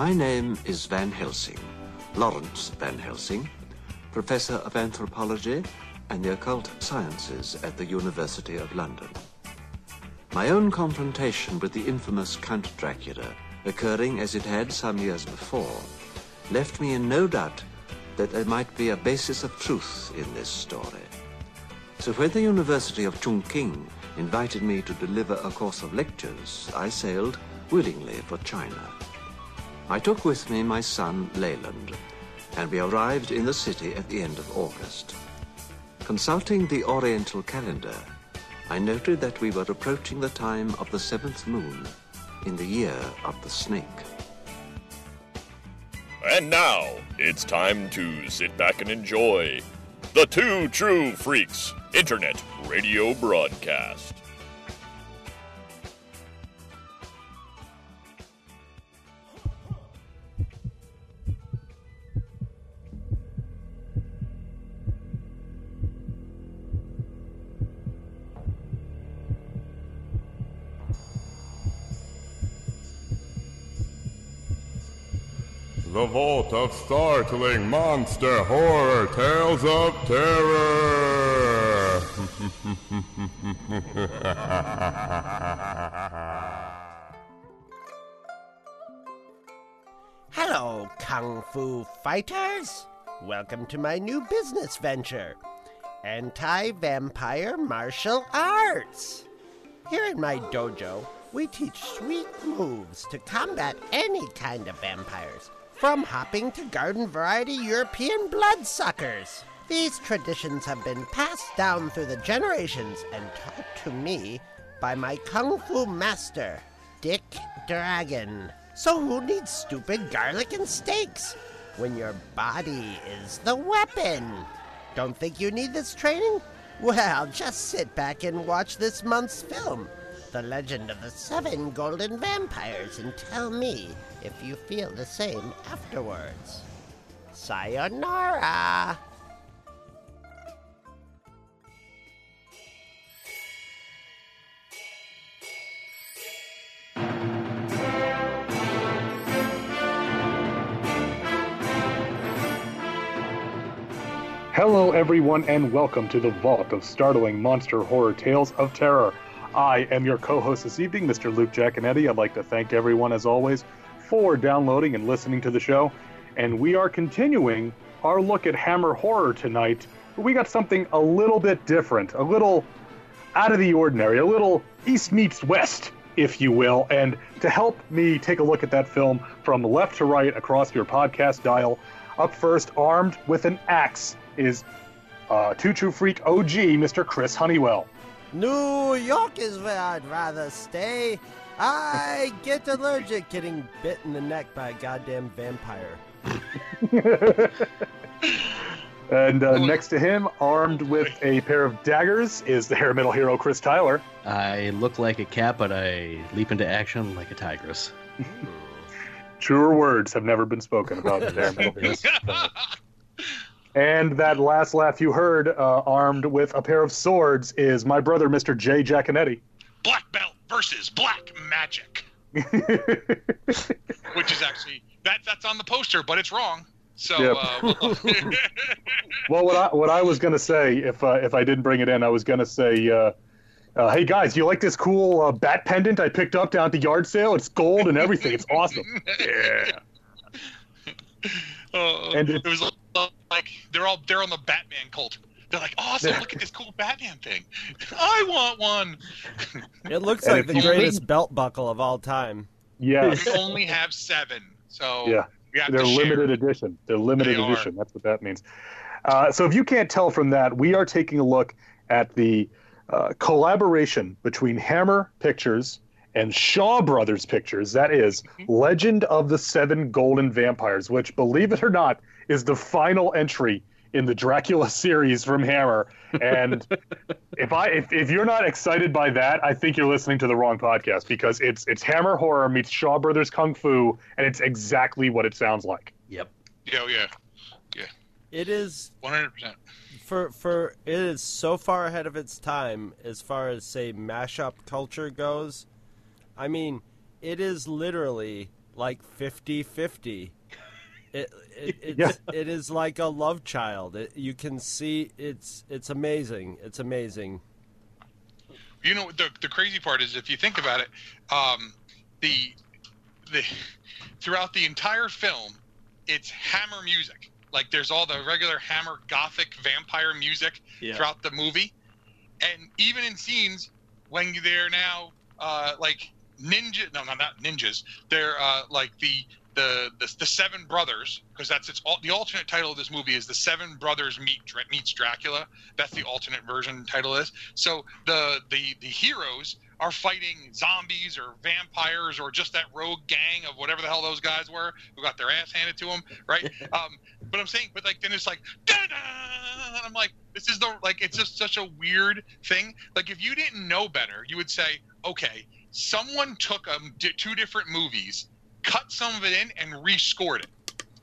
My name is Van Helsing, Lawrence Van Helsing, Professor of Anthropology and the Occult Sciences at the University of London. My own confrontation with the infamous Count Dracula, occurring as it had some years before, left me in no doubt that there might be a basis of truth in this story. So when the University of Chungking invited me to deliver a course of lectures, I sailed willingly for China. I took with me my son, Leyland, and we arrived in the city at the end of August. Consulting the Oriental calendar, I noted that we were approaching the time of the seventh moon in the year of the snake. And now, it's time to sit back and enjoy the Two True Freaks Internet Radio Broadcast. The Vault of Startling Monster Horror Tales of Terror. Hello, Kung Fu fighters! Welcome to my new business venture anti vampire martial arts. Here in my dojo, we teach sweet moves to combat any kind of vampires, from hopping to garden variety European bloodsuckers. These traditions have been passed down through the generations and taught to me by my kung fu master, Dick Dragon. So who needs stupid garlic and steaks when your body is the weapon? Don't think you need this training? Well, just sit back and watch this month's film, The Legend of the Seven Golden Vampires, and tell me if you feel the same afterwards. Sayonara! Hello, everyone, and welcome to the Vault of Startling Monster Horror Tales of Terror. I am your co host this evening, Mr. Luke Jaconetti. I'd like to thank everyone, as always, for downloading and listening to the show. And we are continuing our look at Hammer Horror tonight. But we got something a little bit different, a little out of the ordinary, a little East meets West, if you will. And to help me take a look at that film from left to right across your podcast dial, up first, armed with an axe, is uh, Two True Freak OG, Mr. Chris Honeywell. New York is where I'd rather stay. I get allergic getting bit in the neck by a goddamn vampire. And uh, next to him, armed with a pair of daggers, is the hair metal hero Chris Tyler. I look like a cat, but I leap into action like a tigress. Truer words have never been spoken about the hair metal hero. And that last laugh you heard, uh, armed with a pair of swords, is my brother, Mr. Jay Jaconetti. Black Belt versus Black Magic, which is actually that that's on the poster, but it's wrong. So, Yep. uh, Well, what I what I was gonna say if uh, if I didn't bring it in, I was gonna say, uh, uh, hey guys, you like this cool uh, bat pendant I picked up down at the yard sale? It's gold and everything. It's awesome. Yeah. uh, And it it's- was like they're all they're on the Batman cult. They're like, awesome! Look at this cool Batman thing. I want one. It looks like the you- greatest belt buckle of all time. Yeah. We only have seven, so Yeah. They're to share. limited edition. They're limited They are. edition. That's what that means. Uh, so if you can't tell from that, we are taking a look at the uh, collaboration between Hammer Pictures and Shaw Brothers Pictures. That is Legend of the Seven Golden Vampires, which, believe it or not, is the final entry in the Dracula series from Hammer. And if I if, if you're not excited by that, I think you're listening to the wrong podcast because it's it's Hammer horror meets Shaw Brothers Kung Fu, and it's exactly what it sounds like. Yep. Yeah, oh, yeah, Yeah. It is one hundred percent. for for it is so far ahead of its time as far as say mashup culture goes. I mean, it is literally like 50-50. It it it's, Yeah. it is like a love child. It, you can see it's it's amazing. It's amazing. You know the the crazy part is if you think about it, um, the the throughout the entire film, it's Hammer music. Like there's all the regular Hammer gothic vampire music Yeah. throughout the movie, and even in scenes when they're now uh, like ninja no no not ninjas they're uh, like the the the, the seven brothers because that's its all the alternate title of this movie is the seven brothers meet meets Dracula. That's the alternate version title is. So the the the heroes are fighting zombies or vampires or just that rogue gang of whatever the hell those guys were who got their ass handed to them right? Um but I'm saying but like then it's like "Da-da!" and I'm like this is the like it's just such a weird thing. Like if you didn't know better you would say okay someone took um, di- two different movies cut some of it in and rescored it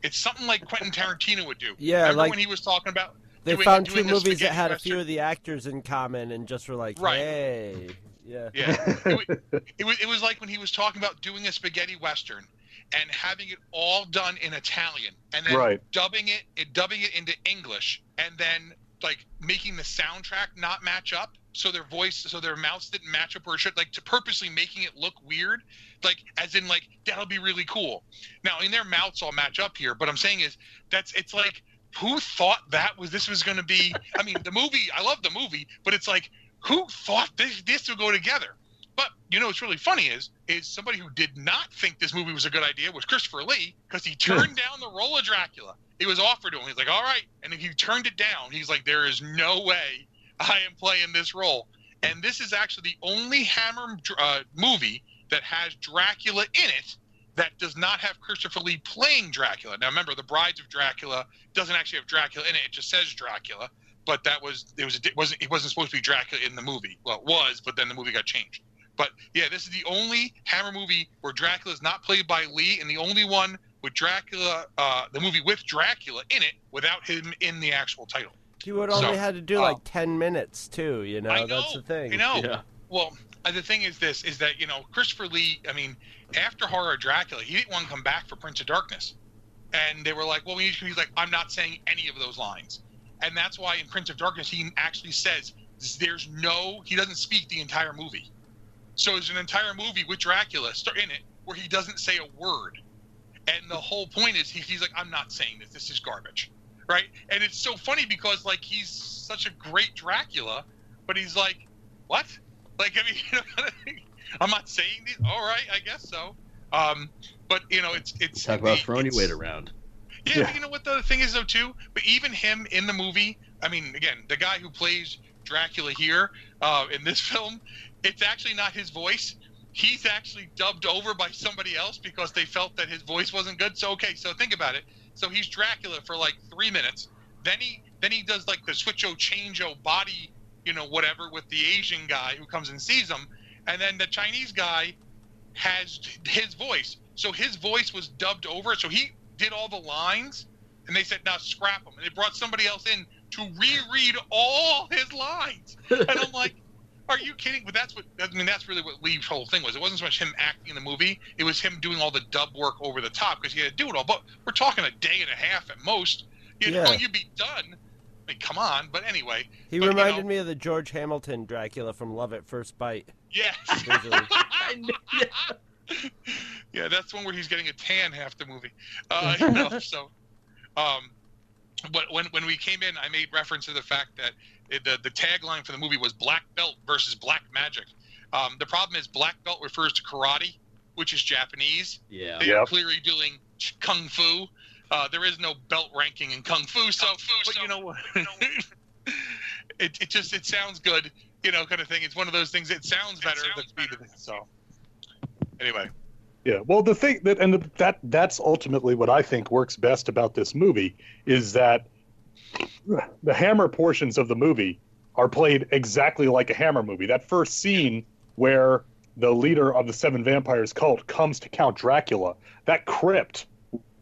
it's something like Quentin Tarantino would do Yeah, remember like- when he was talking about They doing- found two doing the movies that spaghetti had a few of the actors in common and just were like, Right. "Hey, yeah." Yeah, it, it was it was like when he was talking about doing a spaghetti western and having it all done in Italian and then Right. dubbing it, it dubbing it into English and then like making the soundtrack not match up so their voice so their mouths didn't match up or it should like to purposely making it look weird like as in like that'll be really cool now in their mouths all match up here but i'm saying is that's it's like who thought that was this was going to be i mean the movie i love the movie but it's like who thought this this would go together but you know what's really funny is is somebody who did not think this movie was a good idea was Christopher Lee because he turned down the role of Dracula. It was offered to him. He's like, all right, and then he turned it down. He's like, there is no way I am playing this role. And this is actually the only Hammer uh, movie that has Dracula in it that does not have Christopher Lee playing Dracula. Now remember, The Brides of Dracula doesn't actually have Dracula in it. It just says Dracula. But that was it was it wasn't it wasn't supposed to be Dracula in the movie. Well, it was, but then the movie got changed. But yeah, this is the only Hammer movie where Dracula is not played by Lee, and the only one with Dracula, uh, the movie with Dracula in it, without him in the actual title. He would only So, had to do uh, like ten minutes too. You know, know, that's the thing. You know, Yeah. well, Uh, the thing is this: is that you know Christopher Lee. I mean, after Horror Dracula, he didn't want to come back for Prince of Darkness, and they were like, "Well, we need." to." He's like, "I'm not saying any of those lines," and that's why in Prince of Darkness he actually says there's no. He doesn't speak the entire movie, so there's an entire movie with Dracula in it where he doesn't say a word, and the whole point is he, he's like, "I'm not saying this. This is garbage." Right, and it's so funny because like he's such a great Dracula, but he's like, what? Like, I mean, you know, kind of thing. I'm not saying these. All right, I guess so. Um, but you know, it's it's Talk about the- throwing you it's- weight around. Yeah, Yeah. but you know what the thing is though too. But even him in the movie, I mean, again, the guy who plays Dracula here uh, in this film, it's actually not his voice. He's actually dubbed over by somebody else because they felt that his voice wasn't good. So okay, so think about it. So he's Dracula for like three minutes. Then he then he does like the switcho changeo body, you know, whatever with the Asian guy who comes and sees him, and then the Chinese guy has his voice. So his voice was dubbed over. So he did all the lines, and they said, "Now scrap them." And they brought somebody else in to reread all his lines. And I'm like, "Are you kidding?" But that's what I mean. That's really what Lee's whole thing was. It wasn't so much him acting in the movie; it was him doing all the dub work over the top because he had to do it all. But we're talking a day and a half at most. You know, Yeah. you'd be done. I mean, come on. But anyway, He but, you reminded know, me of the George Hamilton Dracula from Love at First Bite. Yes. Yeah, that's one where he's getting a tan half the movie. Uh, you know, so, um, but when when we came in, I made reference to the fact that it, the the tagline for the movie was black belt versus black magic. Um, the problem is black belt refers to karate, which is Japanese. Yeah. They are Yep. clearly doing kung fu. Uh, there is no belt ranking in kung fu, so but you know what? it it just it sounds good, you know, kind of thing. It's one of those things. It sounds better. sounds than better. So anyway, Yeah, well, the thing that and that that's ultimately what I think works best about this movie is that the Hammer portions of the movie are played exactly like a Hammer movie. That first scene where the leader of the Seven Vampires cult comes to Count Dracula, that crypt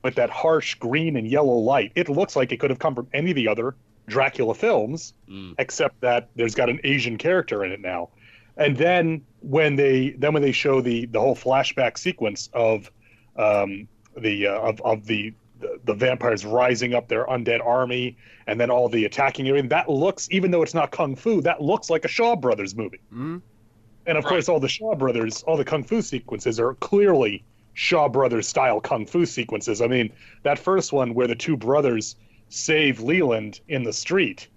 with that harsh green and yellow light, it looks like it could have come from any of the other Dracula films, Mm. except that there's got an Asian character in it now. And then when they then when they show the the whole flashback sequence of um, the uh, of of the the, the vampires rising up their undead army and then all the attacking. I mean, that looks even though it's not kung fu, that looks like a Shaw Brothers movie. Mhm. And of Right. course, all the Shaw Brothers, all the kung fu sequences are clearly Shaw Brothers style kung fu sequences. I mean, that first one where the two brothers save Leyland in the street.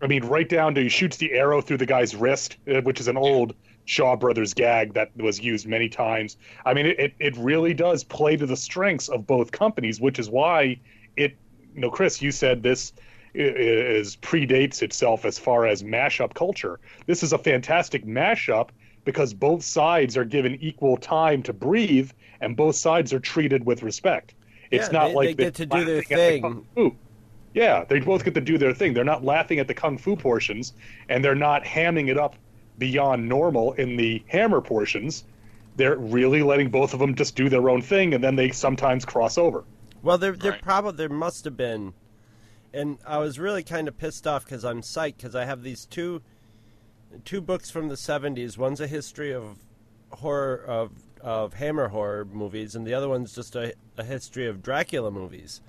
I mean, right down to he shoots the arrow through the guy's wrist, uh, which is an old Shaw Brothers gag that was used many times. I mean, it, it, it really does play to the strengths of both companies, which is why it, you know, Chris, you said this is predates itself as far as mashup culture. This is a fantastic mashup because both sides are given equal time to breathe and both sides are treated with respect. It's Yeah, not they- like they they're get to do their laughing at the thing. Yeah, they both get to do their thing. They're not laughing at the kung fu portions, and they're not hamming it up beyond normal in the hammer portions. They're really letting both of them just do their own thing, and then they sometimes cross over. Well, there, there Right. probably there must have been, and I was really kind of pissed off because I'm psyched because I have these two, two books from the '70s. One's a history of horror of of Hammer horror movies, and the other one's just a, a history of Dracula movies.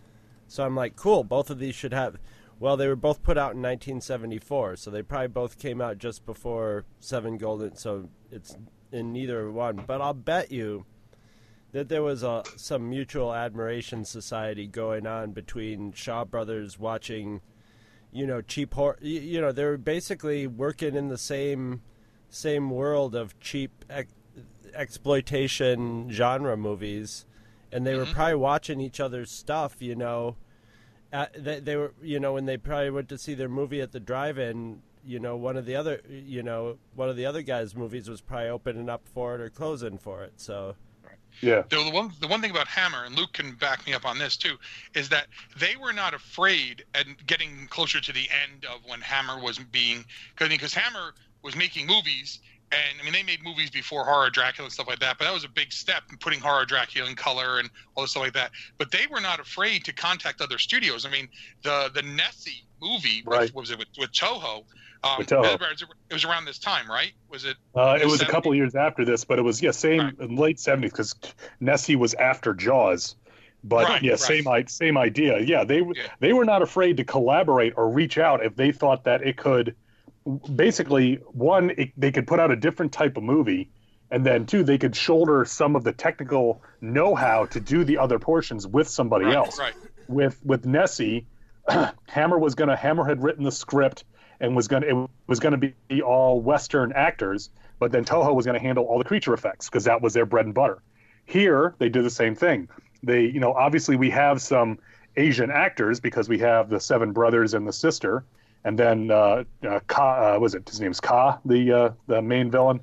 So I'm like, cool. Both of these should have. Well, they were both put out in 1974, so they probably both came out just before Seven Golden. So it's in neither one. But I'll bet you that there was a some mutual admiration society going on between Shaw brothers watching, you know, cheap horror. You, know, they were basically working in the same same world of cheap ex- exploitation genre movies, and they were mm-hmm. probably watching each other's stuff. You know, at, they, they were you know when they probably went to see their movie at the drive-in. You know, one of the other, you know, one of the other guys' movies was probably opening up for it or closing for it. So, Yeah. The, the one the one thing about Hammer, and Luke can back me up on this too, is that they were not afraid and getting closer to the end of when Hammer was being because Hammer was making movies. And I mean, they made movies before horror Dracula and stuff like that, but that was a big step in putting horror Dracula in color and all this stuff like that. But they were not afraid to contact other studios. I mean, the the Nessie movie, Right. what was it with, with Toho? Um, With Toho. It was- around this time, right? Was it? Uh, it was a 70s? couple years after this, but it was yeah, same Right. late seventies because Nessie was after Jaws. But Right, yeah, same same idea. Yeah, they Yeah. they were not afraid to collaborate or reach out if they thought that it could. Basically, one, it, they could put out a different type of movie, and then two, they could shoulder some of the technical know-how to do the other portions with somebody Right, else right. with with Nessie, Hammer was gonna Hammer had written the script and was gonna it was gonna be all Western actors, but then Toho was gonna handle all the creature effects because that was their bread and butter. Here they did the same thing. They you know obviously we have some Asian actors because we have the seven brothers and the sister, and then uh, uh, Ka uh, was it his name's Ka the uh, the main villain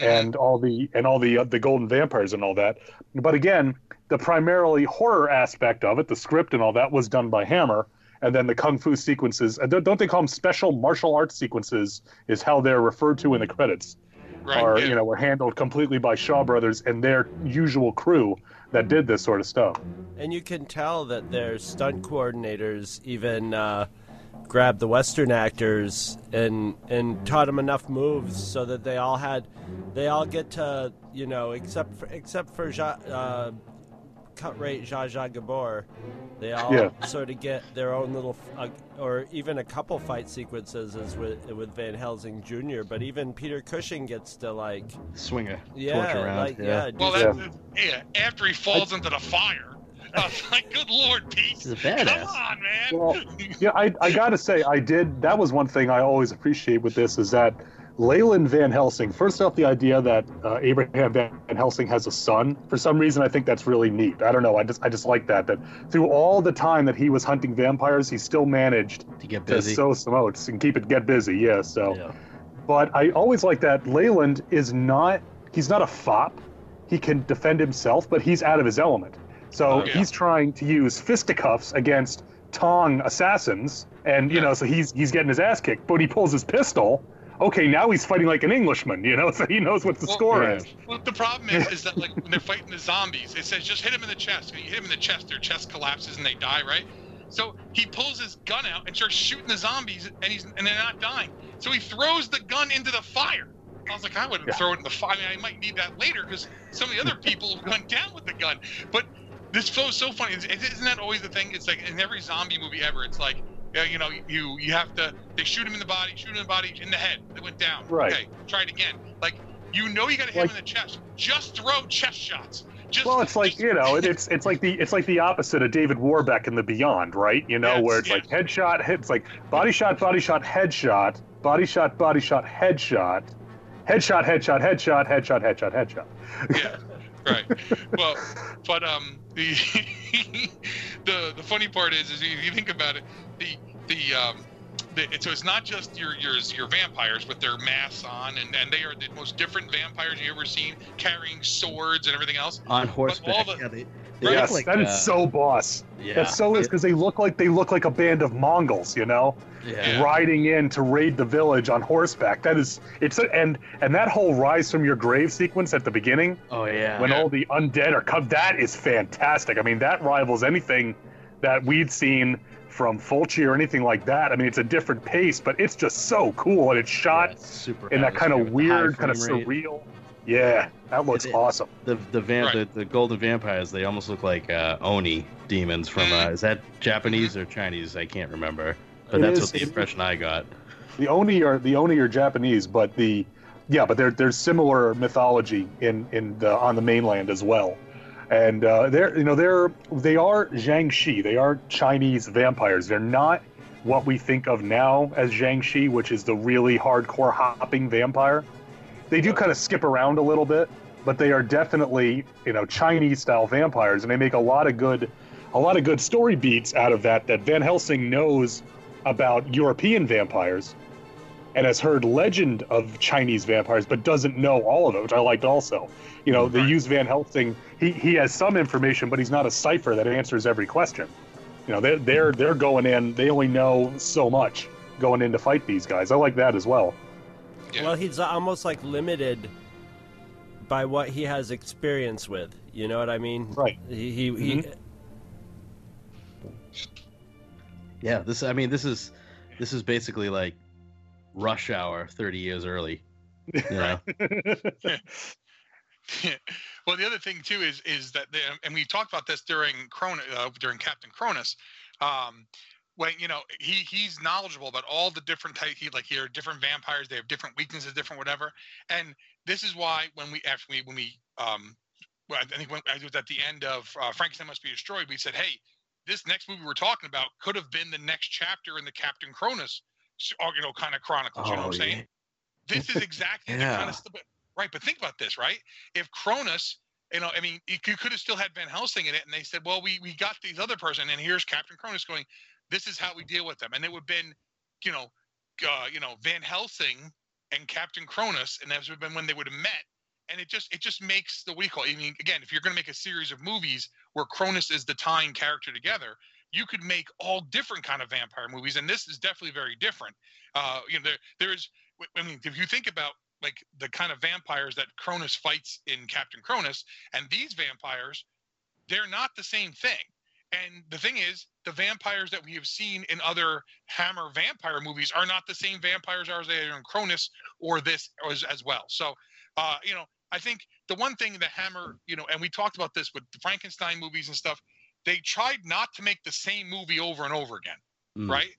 and all the and all the uh, the golden vampires and all that. But again, the primarily horror aspect of it, the script and all that, was done by Hammer, and then the kung fu sequences. and Don't don't they call them special martial arts sequences? Is how they're referred to in the credits. Right. Are yeah. you know were handled completely by Shaw Brothers and their usual crew that did this sort of stuff. And you can tell that their stunt coordinators even uh, grabbed the Western actors and and taught them enough moves so that they all had, they all get to you know except for, except for ja, uh, cut rate Zsa Zsa Gabor, they all Yeah. sort of get their own little uh, or even a couple fight sequences as with with Van Helsing Jr. But even Peter Cushing gets to like Swing a yeah torch around. like yeah. yeah, Well, that, yeah. After he falls into the fire, I was like, "Good Lord, Pete! He's a badass. Come on, man!" Well, yeah, I, I gotta say, I did. That was one thing I always appreciate with this is that Leyland Van Helsing. First off, the idea that uh, Abraham Van Helsing has a son. For some reason, I think that's really neat. I don't know. I just I just like that. That through all the time that he was hunting vampires, he still managed to get busy, to sow some oats and keep it get busy. Yeah. So. Yeah. But I always like that Leyland is not he's not a fop. He can defend himself, but he's out of his element. So Oh, yeah. he's trying to use fisticuffs against Tong assassins, and you know, so he's he's getting his ass kicked. But he pulls his pistol. Okay, now he's fighting like an Englishman, you know, so he knows what the Well, score yeah. is. Well, the problem is, is that like when they're fighting the zombies, it says just hit him in the chest. When you hit him in the chest, their chest collapses and they die, right? So he pulls his gun out and starts shooting the zombies, and he's and they're not dying. So he throws the gun into the fire, I was like, I wouldn't Yeah. throw it in the fire. I mean, I might need that later because some of the other people have gone down with the gun. But this flow is so funny. Is- Isn't that always the thing? It's like in every zombie movie ever, it's like, yeah, you know, you you have to they shoot him in the body, shoot him in the body, in the head. They went down. Right. Okay, try it again. Like you know, you got to hit Like- him in the chest. Just throw chest shots. Just, Well, it's like just- you know, it's it's like the it's like the opposite of David Warbeck in The Beyond, right? You know, Yes, where it's yes. like headshot, hit, it's like body shot, body shot, headshot, body shot, body shot, headshot, headshot, headshot, headshot, headshot, headshot, headshot. yeah, right. Well, but um, the the the funny part is, is if you think about it, the the um, so it's not just your your your vampires with their masks on, and and they are the most different vampires you ever seen, carrying swords and everything else. On horseback. the- yeah, they, they yes, like, that is uh, so boss. Yeah. That so is because they look like they look like a band of Mongols, you know, yeah. riding in to raid the village on horseback. That is, it's a, and and that whole rise from your grave sequence at the beginning. Oh yeah. when Yeah. all the undead are come that is fantastic i mean that rivals anything that we'd seen from Fulci or anything like that i mean it's a different pace but it's just so cool and it's Yeah, shot it's super in that kind of weird kind of frame rate. surreal yeah that looks It- it- awesome The the, van, Right. the the golden vampires they almost look like uh, oni demons from uh, is that Japanese or Chinese? I can't remember. But It that's is- what the impression I got. the oni are the oni are japanese but the yeah but there, there's similar mythology in in the on the mainland as well and uh, they're you know they're they are jiangshi. They are Chinese vampires. They're not what we think of now as jiangshi, which is the really hardcore hopping vampire. They do kind of skip around a little bit, but they are definitely you know Chinese style vampires, and they make a lot of good a lot of good story beats out of that. That Van Helsing knows about European vampires and has heard legend of Chinese vampires, but doesn't know all of it, which I liked also. You know, they Right. use Van Helsing. He he has some information, but he's not a cipher that answers every question. You know, they're they're they're going in. They only know so much going in to fight these guys. I like that as well. Yeah. Well, he's almost like limited by what he has experience with. You know what I mean? Right. He he, he mm-hmm. Yeah, this I mean this is this is basically like rush hour 30 years early. You know? well, the other thing too is is that the, and we talked about this during Cron uh, during Captain Kronos. Um, when you know he he's knowledgeable about all the different type he like here different vampires they have different weaknesses different whatever and this is why when we after we when we um well, I think when I was at the end of uh, Frankenstein must be destroyed we said hey this next movie we're talking about could have been the next chapter in the Captain Kronos you know kind of chronicles you know what I'm Oh, saying this is exactly the kind of stuff. Right, but think about this, right? If Kronos, you know, I mean, you could could have still had Van Helsing in it, and they said, "Well, we we got these other person, and here's Captain Kronos going. This is how we deal with them," and it would have been, you know, uh, you know, Van Helsing and Captain Kronos, and that would have been when they would have met. And it just it just makes the what do you call? It? I mean, again, if you're going to make a series of movies where Kronos is the tying character together, you could make all different kind of vampire movies, and this is definitely very different. Uh, you know, there there's I mean, if you think about like the kind of vampires that Kronos fights in Captain Kronos, and these vampires, they're not the same thing. And the thing is, the vampires that we have seen in other Hammer vampire movies are not the same vampires as they are in Kronos or this as, as well. So, uh, you know, I think the one thing the Hammer, you know, and we talked about this with the Frankenstein movies and stuff, they tried not to make the same movie over and over again Mm. right?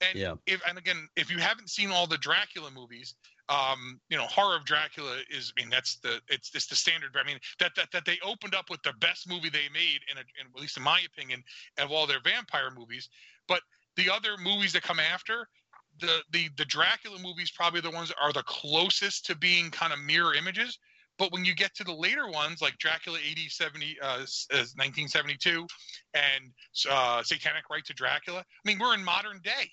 And Yeah. if and again, if you haven't seen all the Dracula movies, um, you know, horror of Dracula is I mean that's the it's it's the standard. I mean that that that they opened up with the best movie they made in, a, in at least in my opinion of all their vampire movies. But the other movies that come after. The, the the Dracula movies probably the ones that are the closest to being kind of mirror images but when you get to the later ones like Dracula A.D. 70 uh, uh, 1972 and uh, Satanic Rites to Dracula I mean we're in modern day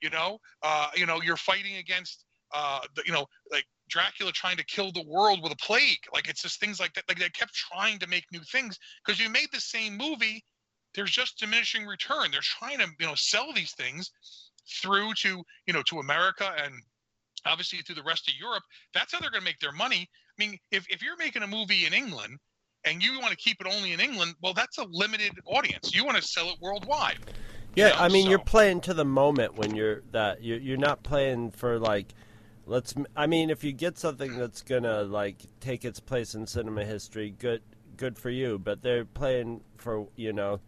you know? Uh you know you're fighting against uh the, you know like dracula trying to kill the world with a plague. Like it's just things like that like they kept trying to make new things. Because you made the same movie there's just diminishing return. They're trying to you know sell these things through to you know to america and obviously through the rest of europe. That's how they're going to make their money i mean if, if you're making a movie in england and you want to keep it only in england well that's a limited audience you want to sell it worldwide you Yeah, know, I mean, you're playing to the moment when you're that you're you're not playing for like let's. I mean, if you get something that's gonna like take its place in cinema history, good, good for you. But they're playing for you know,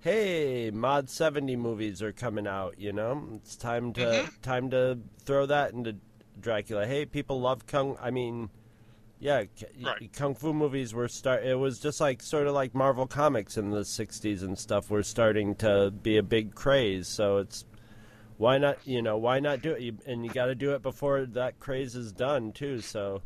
hey, mod seventy movies are coming out. You know, it's time to Mhm. time to throw that into Dracula. Hey, people love kung. I mean. Yeah, k- Right. kung fu movies were start. It was just like sort of like Marvel comics in the '60s and stuff were starting to be a big craze. So it's why not? You know, why not do it? You, and you got to do it before that craze is done too. So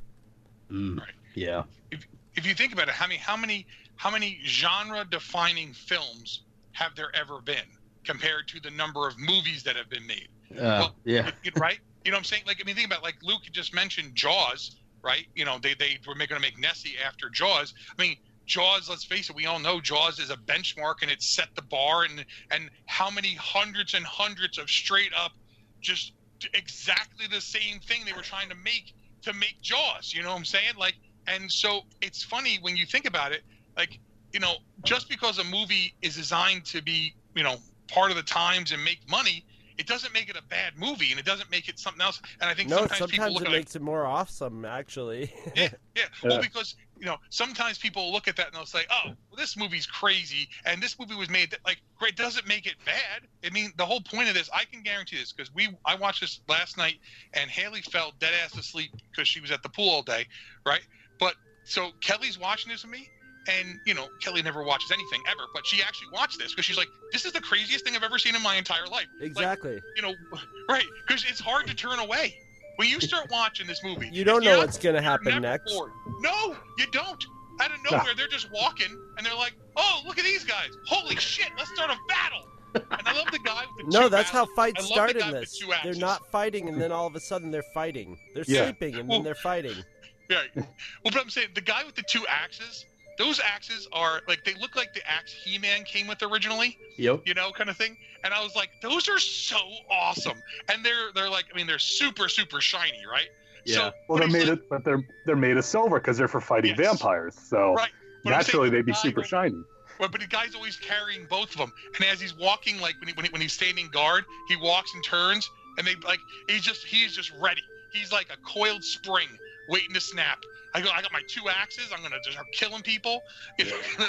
Mm, Right. Yeah. if if you think about it, how many how many how many genre defining films have there ever been compared to the number of movies that have been made? Uh, yeah. It- it- right? You know what I'm saying? Like I mean think about it, like Luke just mentioned Jaws, right? You know, they they were going to make Nessie after Jaws. I mean, Jaws, let's face it, we all know Jaws is a benchmark and it set the bar and and how many hundreds and hundreds of straight up just exactly the same thing they were trying to make to make Jaws, you know what I'm saying? Like and so it's funny when you think about it, like, you know, just because a movie is designed to be, you know, part of the times and make money, it doesn't make it a bad movie and it doesn't make it something else. And I think no, sometimes, people sometimes look it at it makes it more awesome. Actually, yeah, yeah. Well, because you know, sometimes people look at that and they'll say, "Oh, well, this movie's crazy," and this movie was made that like great doesn't make it bad. I mean, the whole point of this, I can guarantee this because we I watched this last night and Haley fell dead ass asleep because she was at the pool all day, right? But so Kelly's watching this with me. And you know, Kelly never watches anything ever, but she actually watched this because she's like, "This is the craziest thing I've ever seen in my entire life." Like, exactly. you know, right? Because it's hard to turn away when you start watching this movie. You don't know what's gonna happen next. bored. No, you don't. Out of ah. nowhere, they're just walking, and they're like, "Oh, look at these guys! Holy shit! Let's start a battle!" And I love the guy with the No, two that's how fights I love the start in this. the They're not fighting, and then all of a sudden they're fighting. They're Yeah. sleeping, and Well- then they're fighting. Right. Well, but I'm saying the guy with the two axes. Those axes are like they look like the axe He-Man came with originally. Yep. you know, kind of thing. And I was like, those are so awesome. And they're they're like, I mean, they're super super shiny, right? Yeah. So, Well, they're made like- of, but they're they're made of silver because they're for fighting Yes. vampires. So Right. But saying naturally they'd be super will- shiny. But, but the guy's always carrying both of them. And as he's walking, like when, he, when, he, when he's standing guard, he walks and turns, and they like he's just he's just ready. He's like a coiled spring waiting to snap. I go, I got my two axes. I'm gonna just start killing people. You know?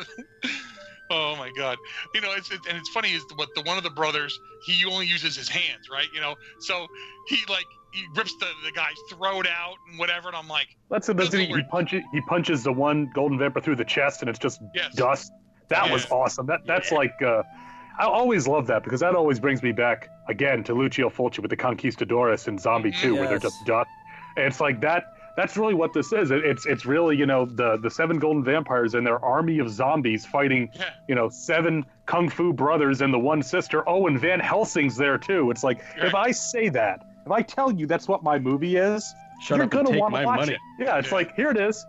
oh my god. You know, it's, it's and it's funny is what the one of the brothers he only uses his hands, right? You know, so he like he rips the, the guy's throat out and whatever, and I'm like, That's it. That's Those it. He punches he punches the one golden vapor through the chest, and it's just yes, dust. That was awesome. That that's like uh, I always love that because that always brings me back again to Lucio Fulci with the Conquistadores and Zombie Mhm. 2, where they're just dust. And it's like that. That's really what this is. It, it's it's really you know the the seven golden vampires and their army of zombies fighting yeah, you know seven kung fu brothers and the one sister. Oh, and Van Helsing's there too. It's like if I say that, if I tell you that's what my movie is, Shut you're gonna want to watch money. it. Yeah, it's Yeah. like here it is.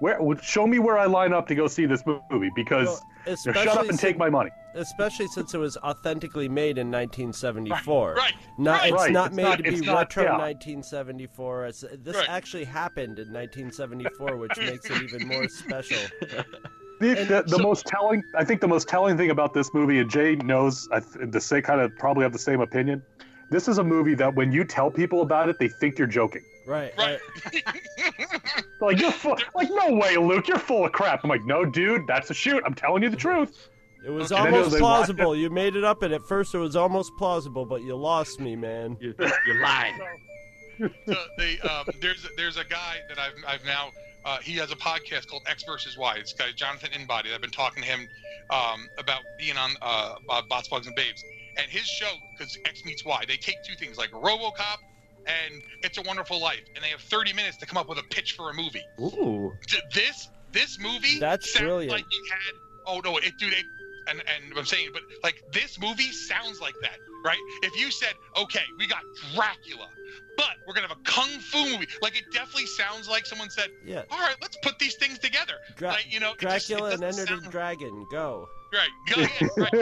Where show me where I line up to go see this movie because Well, you know, shut up and take my money. Especially since it was authentically made in 1974. right, Not, right. it's Right, not it's made not- to be it's not- retro yeah. 1974. It's, this Right. actually happened in 1974, which makes it even more special. The, the, the so- most telling, I think, the most telling thing about this movie, and Jay knows I, th- the same kind of probably have the same opinion. This is a movie that when you tell people about it, they think you're joking. Right. right. right. Like you're full, like no way, Luke, you're full of crap. I'm like, no, dude, that's a shoot. I'm telling you the truth. It was Okay. Almost plausible. You made it up, and at first it was almost plausible, but you lost me, man. You, you lied. so they, um, there's there's a guy that I've I've now uh, he has a podcast called X versus Y. It's guy Jonathan Inbody. I've been talking to him um, about being on uh, uh, Bots, Bugs, and Babes, and his show because X meets Y. They take two things like RoboCop and It's a Wonderful Life, and they have 30 minutes to come up with a pitch for a movie. Ooh. This this movie That's brilliant. like you had. Oh no, it dude. It, and, and I'm saying, but like this movie sounds like that, right? If you said, okay, we got Dracula, but we're gonna have a kung fu movie, like it definitely sounds like someone said, Yeah. all right, let's put these things together. Dra- like, you know, it just- it Dracula and Enter the sound- Dragon. Go. Right. Go ahead. Right.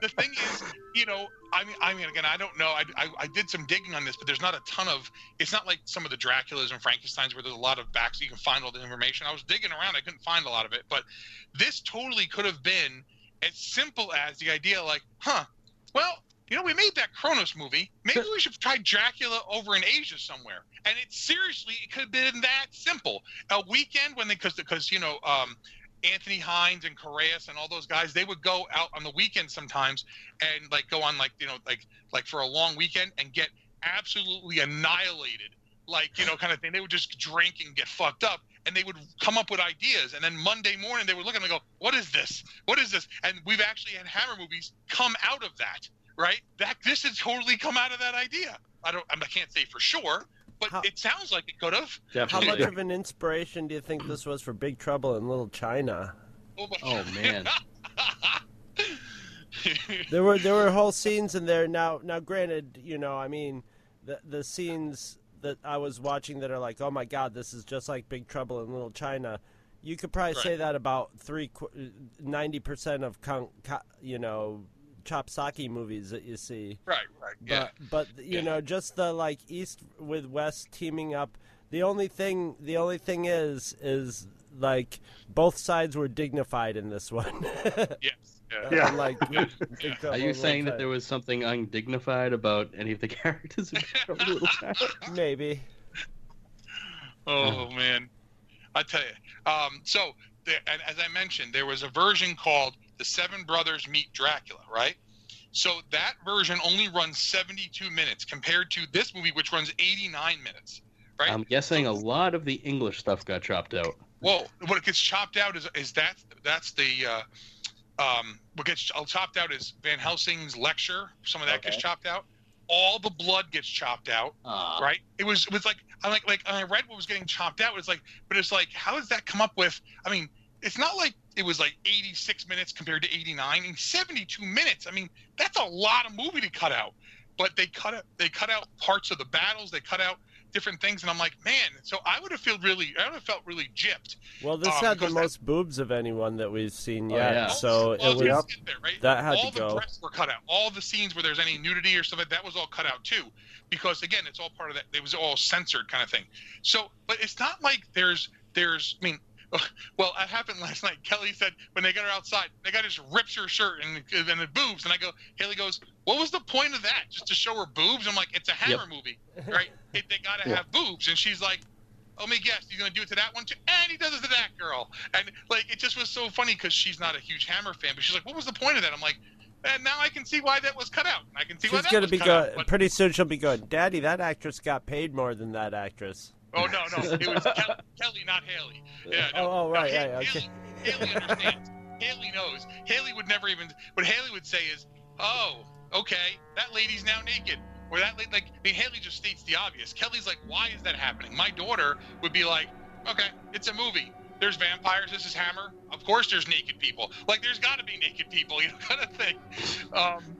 the thing is, you know, I mean, I mean, again, I don't know. I, I, I did some digging on this, but there's not a ton of. It's not like some of the Draculas and Frankenstein's where there's a lot of backs. You can find all the information. I was digging around, I couldn't find a lot of it, but this totally could have been as simple as the idea, like, huh, well, you know, we made that Kronos movie. Maybe we should try Dracula over in Asia somewhere. And it seriously, it could have been that simple. A weekend when they, because because you know, um, Anthony Hinds and Carreras and all those guys, they would go out on the weekend sometimes and like go on like you know like like for a long weekend and get absolutely annihilated, like you know kind of thing. They would just drink and get fucked up, and they would come up with ideas. And then Monday morning they would look at them and go, "What is this? What is this?" And we've actually had Hammer movies come out of that, right? That this has totally come out of that idea. I don't, I can't say for sure, but How- it sounds like it could have. How much of an inspiration do you think this was for Big Trouble in Little China? Oh, my Oh, man. There were there were whole scenes in there. Now now, granted, you know, I mean, the the scenes that I was watching that are like, oh my god, this is just like Big Trouble in Little China. You could probably say that about three ninety percent of con, co, you know chopsocky movies that you see. right, right, yeah. But but you Yeah. know, just the like East with West teaming up. The only thing the only thing is is like both sides were dignified in this one. yes. Yeah. Yeah. Unlike Big Trouble Are you Little saying that there was something undignified about any of the characters in Big Trouble in Little China? Maybe. Oh man, I tell you. Um, so, there, and as I mentioned, there was a version called "The Seven Brothers Meet Dracula," right? So that version only runs 72 minutes compared to this movie, which runs 89 minutes, right? I'm guessing a lot of the English stuff got chopped out. Well, what gets chopped out is is that that's the uh, um, what gets chopped out is Van Helsing's lecture. Some of that gets chopped out. All the blood gets chopped out. Ah. right? It was it was like I like like I read what was getting chopped out. It's like, but it's like, how does that come up with? I mean, it's not like it was like 86 minutes compared to 89 and 72 minutes. I mean, that's a lot of movie to cut out. But they cut out they cut out parts of the battles. They cut out different things, and I'm like, man. So I would have felt really I would have felt really gypped. Well, this Um, had the because that- most boobs of anyone that we've seen Oh, yet. yeah. So Well, it I was was. gonna get there, right? that had all to the go. breasts were cut out. All the scenes where there's any nudity or stuff like that was all cut out too, because again, it's all part of that. It was all censored kind of thing. So, but it's not like there's there's. I mean, well, it happened last night. Kelly said when they got her outside, they got just rips her shirt and and the boobs, and I go, Haley goes, what was the point of that? Just to show her boobs? I'm like, it's a Hammer movie, right? It, they got to Yeah. have boobs, and she's like. Let me guess, he's gonna do it to that one too, and he does it to that girl, and like it just was so funny because she's not a huge Hammer fan, but she's like, "What was the point of that?" I'm like, and now I can see why that was cut out. I can see why She's that gonna was be cut going. out. But, Pretty soon she'll be going. Daddy, that actress got paid more than that actress. Oh no, no, it was Kelly, Kelly not Haley. Yeah, no, Oh, oh, no, right, Ha- right, okay. Haley, Haley understands. Haley knows. Haley would never even. What Haley would say is, "Oh, okay, that lady's now naked." Or that lady, like, I mean, Haley just states the obvious. Kelly's like, "Why is that happening?" My daughter would be like, "Okay, it's a movie." There's vampires. This is Hammer. Of course, there's naked people. Like, there's got to be naked people, you know, kind of thing. Um,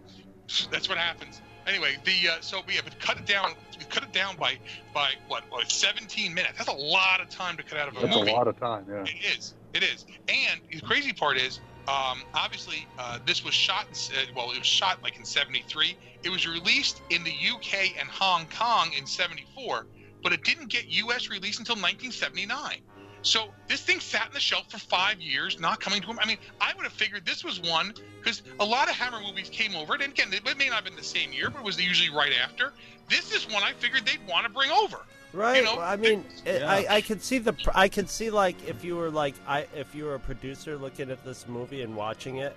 that's what happens. Anyway, the uh, so yeah, but cut it down. We Cut it down by by what? What? 17 minutes. That's a lot of time to cut out of a movie. That's movie. a lot of time. Yeah. It is. It is. And the crazy part is, um, obviously, uh, this was shot. In, well, it was shot like in '73. It was released in the UK and Hong Kong in '74, but it didn't get U.S. release until 1979. So this thing sat on the shelf for five years, not coming to him. I mean, I would have figured this was one because a lot of Hammer movies came over. it, And again, it may not have been the same year, but it was usually right after. This is one I figured they'd want to bring over. Right. know, well, I mean, it, Yeah. I I could see the I can see like if you were like I if you were a producer looking at this movie and watching it,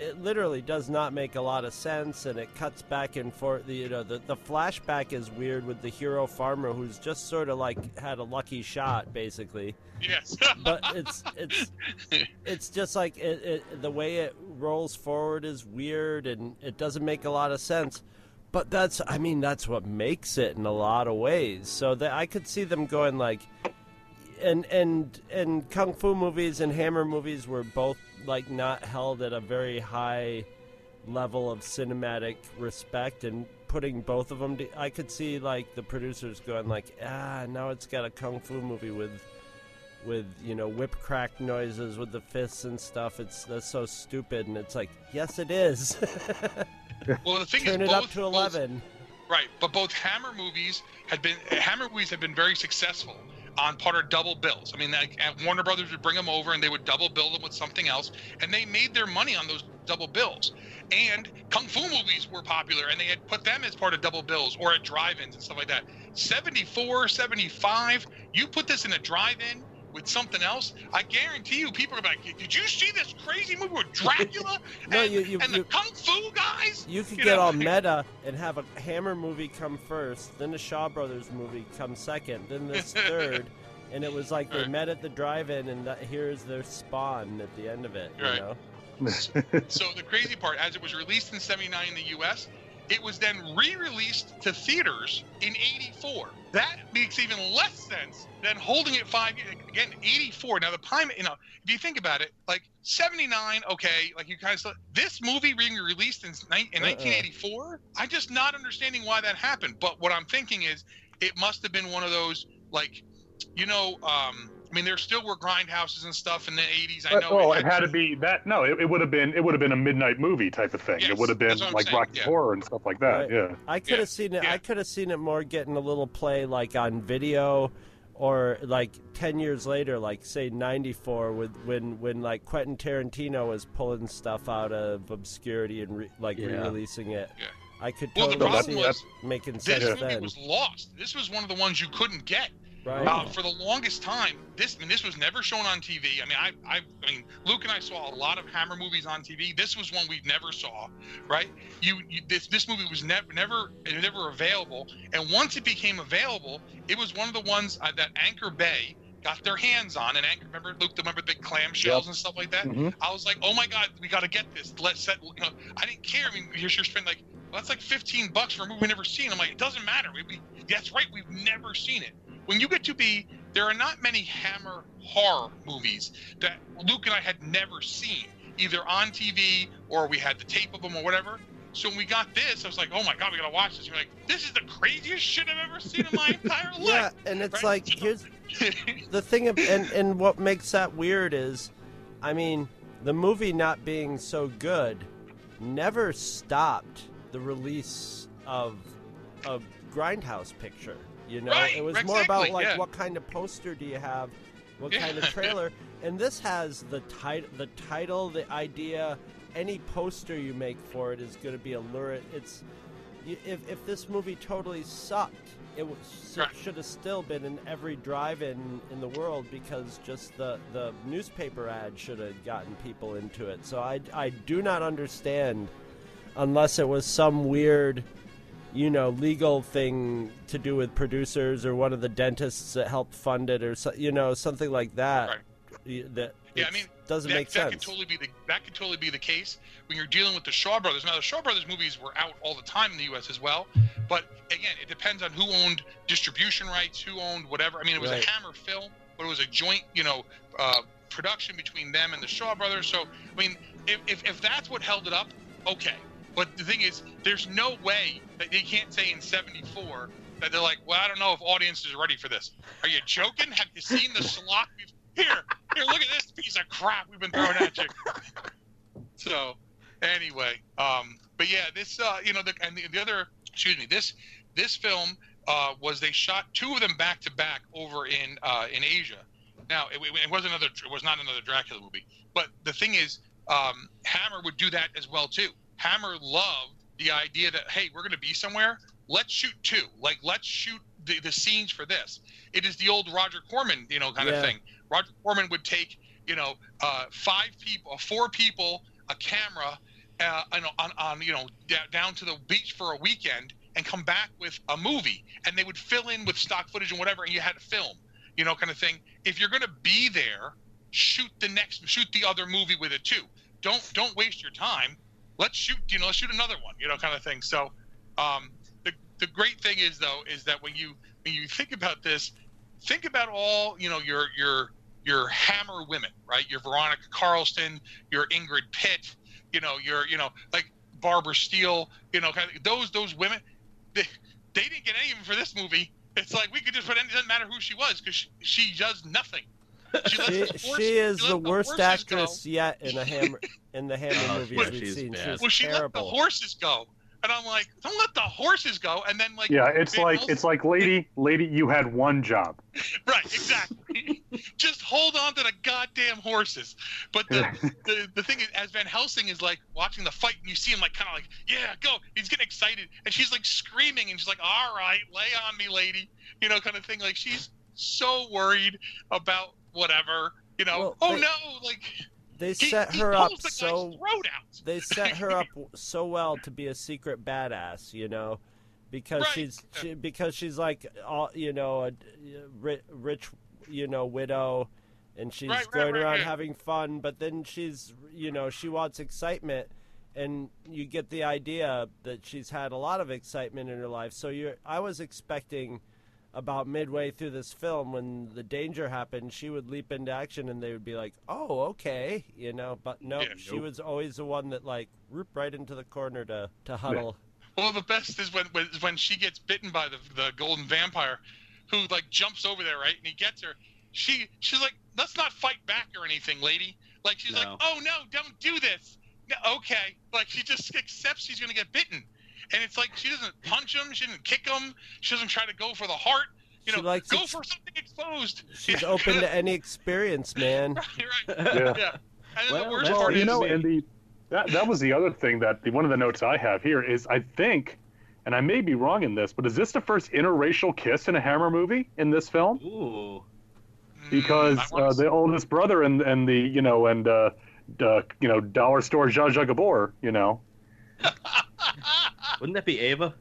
it literally does not make a lot of sense, and it cuts back and forth. You know, the the flashback is weird with the hero farmer who's just sort of like had a lucky shot, basically. Yes. But it's it's it's just like it, it the way it rolls forward is weird, and it doesn't make a lot of sense. But that's, I mean, that's what makes it in a lot of ways. So that I could see them going like, and and and kung fu movies and hammer movies were both like not held at a very high level of cinematic respect, and putting both of them. To, I could see like the producers going like, ah, now it's got a kung fu movie with with you know whip crack noises with the fists and stuff. It's that's so stupid, and it's like, yes, it is. well, the thing Turn is, it both, up to both- eleven. Right, but both Hammer movies had been Hammer movies had been very successful on part of double bills. I mean, like, Warner Brothers would bring them over and they would double bill them with something else, and they made their money on those double bills. and kung fu movies were popular and they had put them as part of double bills or at drive-ins and stuff like that 74 75 you put this in a drive-in with something else i guarantee you people are like did you see this crazy movie with dracula No, and, you- you- and you- the kung fu guys You could You get know, all meta and have a Hammer movie come first, then the Shaw Brothers movie come second, then this third, and it was like they Right. met at the drive-in, and that, here's their spawn at the end of it. You Right. know? So the crazy part, as it was released in '79 in the U.S., it was then re-released to theaters in '84. That makes even less sense than holding it five years again. '84. Now the time, you know, if you think about it, like '79, okay, like you kind of this movie being released in, in Uh-uh. 1984. I'm just not understanding why that happened. But what I'm thinking is, it must have been one of those like, you know, um, I mean, there still were grindhouses and stuff in the '80s. I know. oh, it it had to be that. No, it, it would have been. It would have been a midnight movie type of thing. Yes, it would have been that's what I'm like saying, Rocky yeah. Horror and stuff like that. Right. Yeah. I could Yeah, have seen it. yeah. I could have seen it more getting a little play like on video, or like ten years later, like say '94, with when when like Quentin Tarantino was pulling stuff out of obscurity and re, like Yeah. re-releasing it. Yeah. I could Well, the totally problem see was it making This sense movie then. was lost. This was one of the ones you couldn't get. Right? Uh, for the longest time, this I mean, this was never shown on TV. I mean, I, I, I mean, Luke and I saw a lot of Hammer movies on TV. This was one we never saw, right? You, you this this movie was never, never, never available. And once it became available, it was one of the ones uh, that Anchor Bay got their hands on. And Anchor, remember Luke, remember the big clamshells Yep. and stuff like that. Mhm. I was like, oh my god, we got to get this. Let's set. You know, I didn't care. I mean, you're sure spend like well, that's like 15 bucks for a movie we've never seen. I'm like, it doesn't matter. We, we, that's right, we've never seen it. When you get to be, there are not many Hammer horror movies that Luke and I had never seen, either on TV or we had the tape of them or whatever. So when we got this, I was like, oh my god, we gotta watch this. You're like, this is the craziest shit I've ever seen in my entire life." Yeah, and it's Right? like here's the thing, ab- and and what makes that weird is, I mean, the movie not being so good never stopped the release of a grindhouse picture. You know, Right, it was more about like yeah. what kind of poster do you have, what kind of trailer, and this has the title, the title, the idea. Any poster you make for it is going to be a lurid. It's if if this movie totally sucked, it was, Right. should have still been in every drive-in in the world because just the the newspaper ad should have gotten people into it. So I I do not understand unless it was some weird you know legal thing to do with producers or one of the dentists that helped fund it or so, you know something like that Right. That Yeah, I mean, doesn't that, make that sense could totally be the that could totally be the case when you're dealing with the Shaw Brothers. Now, the Shaw Brothers movies were out all the time in the U.S. as well, but again, it depends on who owned distribution rights, who owned whatever. I mean, it was Right. a Hammer film, but it was a joint, you know, uh, production between them and the Shaw Brothers. So, I mean, if, if if that's what held it up, okay. But the thing is, there's no way that they can't say in '74 that they're like, well, I don't know if audiences are ready for this. Are you joking? Have you seen the schlock? Here, here, look at this piece of crap we've been throwing at you. So, anyway, um, but yeah, this, uh, you know, the, and the, the other, excuse me, this, this film uh, was they shot two of them back to back over in uh, in Asia. Now, it, it was another, it was not another Dracula movie, but the thing is, um, Hammer would do that as well too. Hammer loved the idea that hey, we're going to be somewhere. Let's shoot two. Like, let's shoot the, the scenes for this. It is the old Roger Corman, you know, kind Yeah. of thing. Roger Corman would take, you know, uh, five people, four people, a camera, uh, on, on, on you know, d- down to the beach for a weekend, and come back with a movie, and they would fill in with stock footage and whatever, and you had to film, you know, kind of thing. If you're going to be there, shoot the next, shoot the other movie with it too. Don't don't waste your time. Let's shoot, you know, let's shoot another one, you know, kind of thing. So, um, the the great thing is though is that when you when you think about this, think about all you know your your your hammer women, right? Your Veronica Carlson, your Ingrid Pitt, you know, your you know like Barbara Steele, you know, kind of those those women. They, they didn't get any of them for this movie. It's like we could just put. Any. It doesn't matter who she was because she, she does nothing. She, she, the horse- she is the lets worst actress go. yet in the hammer in the hammer Oh, movies yeah, we've she's seen. bad. She's Well, she let the horses go. And I'm like, don't let the horses go. And then like Yeah, it's like Helsing- it's like lady, lady, you had one job. right, exactly. Just hold on to the goddamn horses. But the, the the thing is, as Van Helsing is like watching the fight, and you see him like kind of like, yeah, go. He's getting excited, and she's like screaming, and she's like, all right, lay on me, lady, you know, kind of thing. Like she's so worried about whatever, you know. Well, oh they- no, like They he, set her up so they set her up so well to be a secret badass, you know, because Right. she's she, because she's like all you know a rich, rich you know widow, and she's Right, going right, around having fun. But then she's you know she wants excitement, and you get the idea that she's had a lot of excitement in her life. So you, I was expecting. About midway through this film, when the danger happened, she would leap into action, and they would be like, "Oh, okay," you know. But no, Yeah, she nope. was always the one that like whoop right into the corner to to huddle. Well, the best is when when, is when she gets bitten by the the golden vampire, who like jumps over there, right? And he gets her. She she's like, let's not fight back or anything, lady. Like she's like, oh no, don't do this. No, okay. Like she just accepts she's gonna get bitten, and it's like she doesn't punch him, she doesn't kick him, she doesn't try to go for the heart. You She know, likes go ex- for something exposed. She's Yeah. open to any experience, man. right, right. Yeah. Yeah. And Well, the worst that's- Well, part you is, know, and the that that was the other thing that the, one of the notes I have here is I think, and I may be wrong in this, but is this the first interracial kiss in a Hammer movie in this film? Ooh. Because Mm, I wanna uh, the oldest brother and and the you know and uh, uh, you know dollar store Zsa Zsa Gabor, you know, Wouldn't that be Ava?